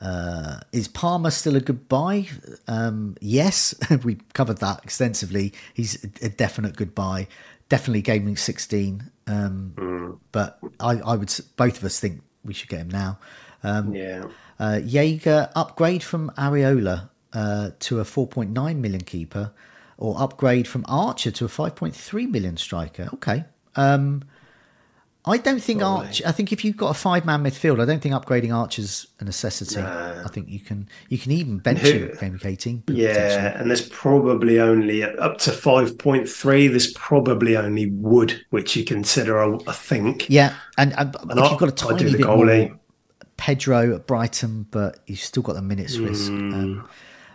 uh, is Palmer still a good buy? Um, yes, we covered that extensively. He's a, a definite good buy. Definitely gaming sixteen. Um, But I, I would. Both of us think we should get him now. Um, yeah. Uh, Jaeger upgrade from Areola uh, to a 4.9 million keeper, or upgrade from Archer to a 5.3 million striker. Okay. Um, I don't think Archer. I think if you've got a five-man midfield, I don't think upgrading Archer's a necessity. I think you can you can even bench Who- him at game week 18. Yeah, and there's probably only up to five point three. There's probably only Wood, which you consider, I, think. Yeah, and, and And if I- you've got a I do tiny the bit goalie. more, Pedro at Brighton, but you've still got the minutes risk. Um,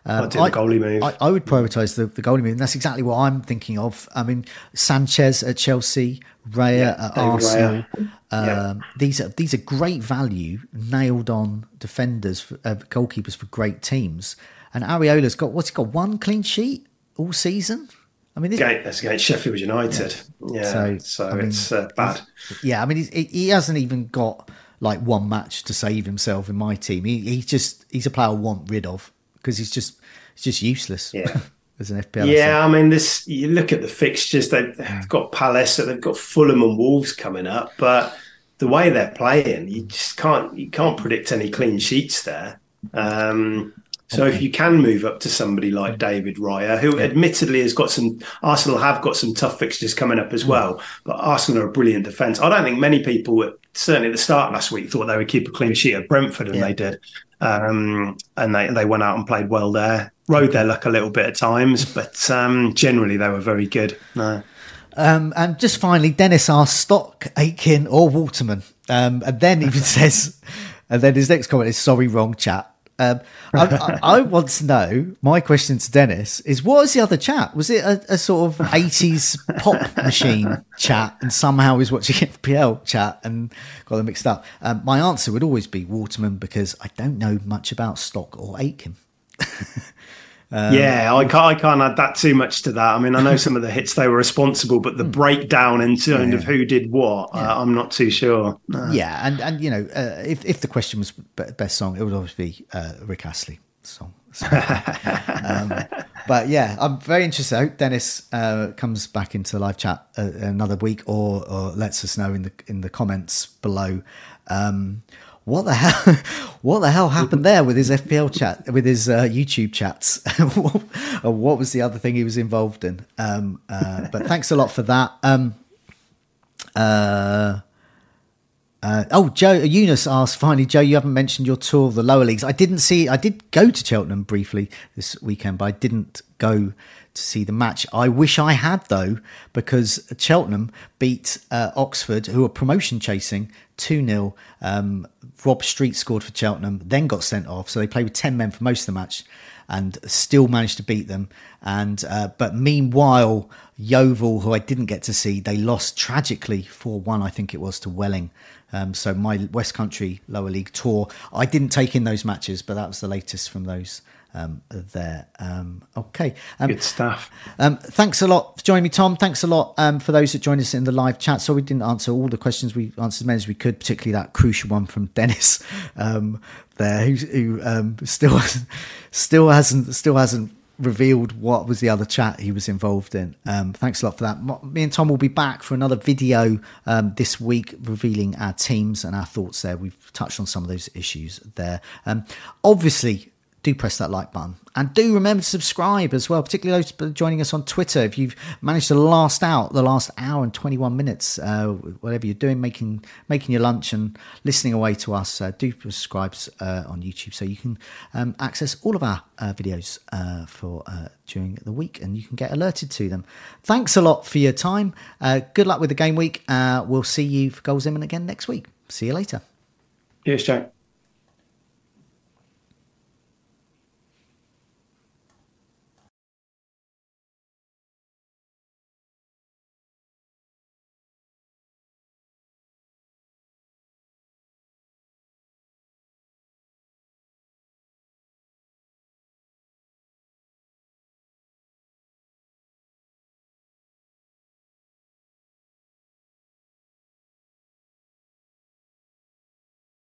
I do the goalie move. I, I would prioritise the, the goalie move, and that's exactly what I'm thinking of. I mean, Sanchez at Chelsea, Raya at David Arsenal. Raya. Um, Yeah. These are these are great value, nailed on defenders, for, uh, goalkeepers for great teams. And Areola's got what's he got? One clean sheet all season. I mean, that's against Sheffield United. Yeah, So, so, I mean, it's uh, bad. yeah, I mean, he's, he he hasn't even got like one match to save himself in my team. He, he's just he's a player I want rid of because he's just he's just useless. Yeah. as an FPL. Yeah, I mean, this. You look at the fixtures; they've, they've got Palace, so they've got Fulham and Wolves coming up. But the way they're playing, you just can't you can't predict any clean sheets there. Um, so if you can move up to somebody like David Raya, who admittedly has got some, Arsenal have got some tough fixtures coming up as well. But Arsenal are a brilliant defence. I don't think many people, certainly at the start last week, thought they would keep a clean sheet at Brentford, and Yeah. they did. Um, and they they went out and played well there. Rode their luck a little bit at times, but um, generally they were very good. No. Um, and just finally, Dennis asks Stock, Aitken, or Waterman. Um, and then even says, and then his next comment is, sorry, wrong chat. Um, I, I, I want to know, my question to Dennis is, what was the other chat? Was it a, a sort of 80s pop machine chat and somehow he's watching FPL chat and got them mixed up? Um, my answer would always be Waterman because I don't know much about Stock or Aitken. Um, yeah, I can't. I can't add that too much to that. I mean, I know some of the hits they were responsible, but the Hmm. breakdown in terms of who did what, uh, I'm not too sure. No. Yeah, and and you know, uh, if if the question was best song, it would always be uh, Rick Astley. song. So, um, but yeah, I'm very interested. I hope Dennis uh, comes back into the live chat uh, another week, or, or lets us know in the in the comments below. Um, what the hell? What the hell happened there with his FPL chat, with his uh, YouTube chats? what was the other thing he was involved in? Um, uh, but thanks a lot for that. Um, uh, uh, oh, Joe Eunice asked finally, Joe, you haven't mentioned your tour of the lower leagues. I didn't see. I did go to Cheltenham briefly this weekend, but I didn't go to see the match. I wish I had though, because Cheltenham beat uh, Oxford, who are promotion chasing, two 0 um, Rob Street scored for Cheltenham, then got sent off, so they played with ten men for most of the match, and still managed to beat them. And uh, but meanwhile, Yeovil, who I didn't get to see, they lost tragically four one, I think it was to Welling. Um, so my West Country lower league tour, I didn't take in those matches, but that was the latest from those um, there. Um, okay. Um, Good stuff. Um, thanks a lot for joining me, Tom. Thanks a lot um, for those that joined us in the live chat. So we didn't answer all the questions. We answered as many as we could, particularly that crucial one from Dennis um, there, who, who still still hasn't still hasn't revealed what was the other chat he was involved in. Um, thanks a lot for that. Me and Tom will be back for another video um, this week, revealing our teams and our thoughts there. We've touched on some of those issues there. Um, obviously, do press that like button. And do remember to subscribe as well particularly those joining us on twitter. If you've managed to last out the last hour and 21 minutes uh, whatever you're doing making making your lunch and listening away to us uh, do subscribe uh, on youtube so you can um, access all of our uh, videos uh, for uh, during the week and you can get alerted to them. Thanks a lot for your time. Good luck with the game week. We'll see you for goals imminent again next week. See you later. Cheers, Jack.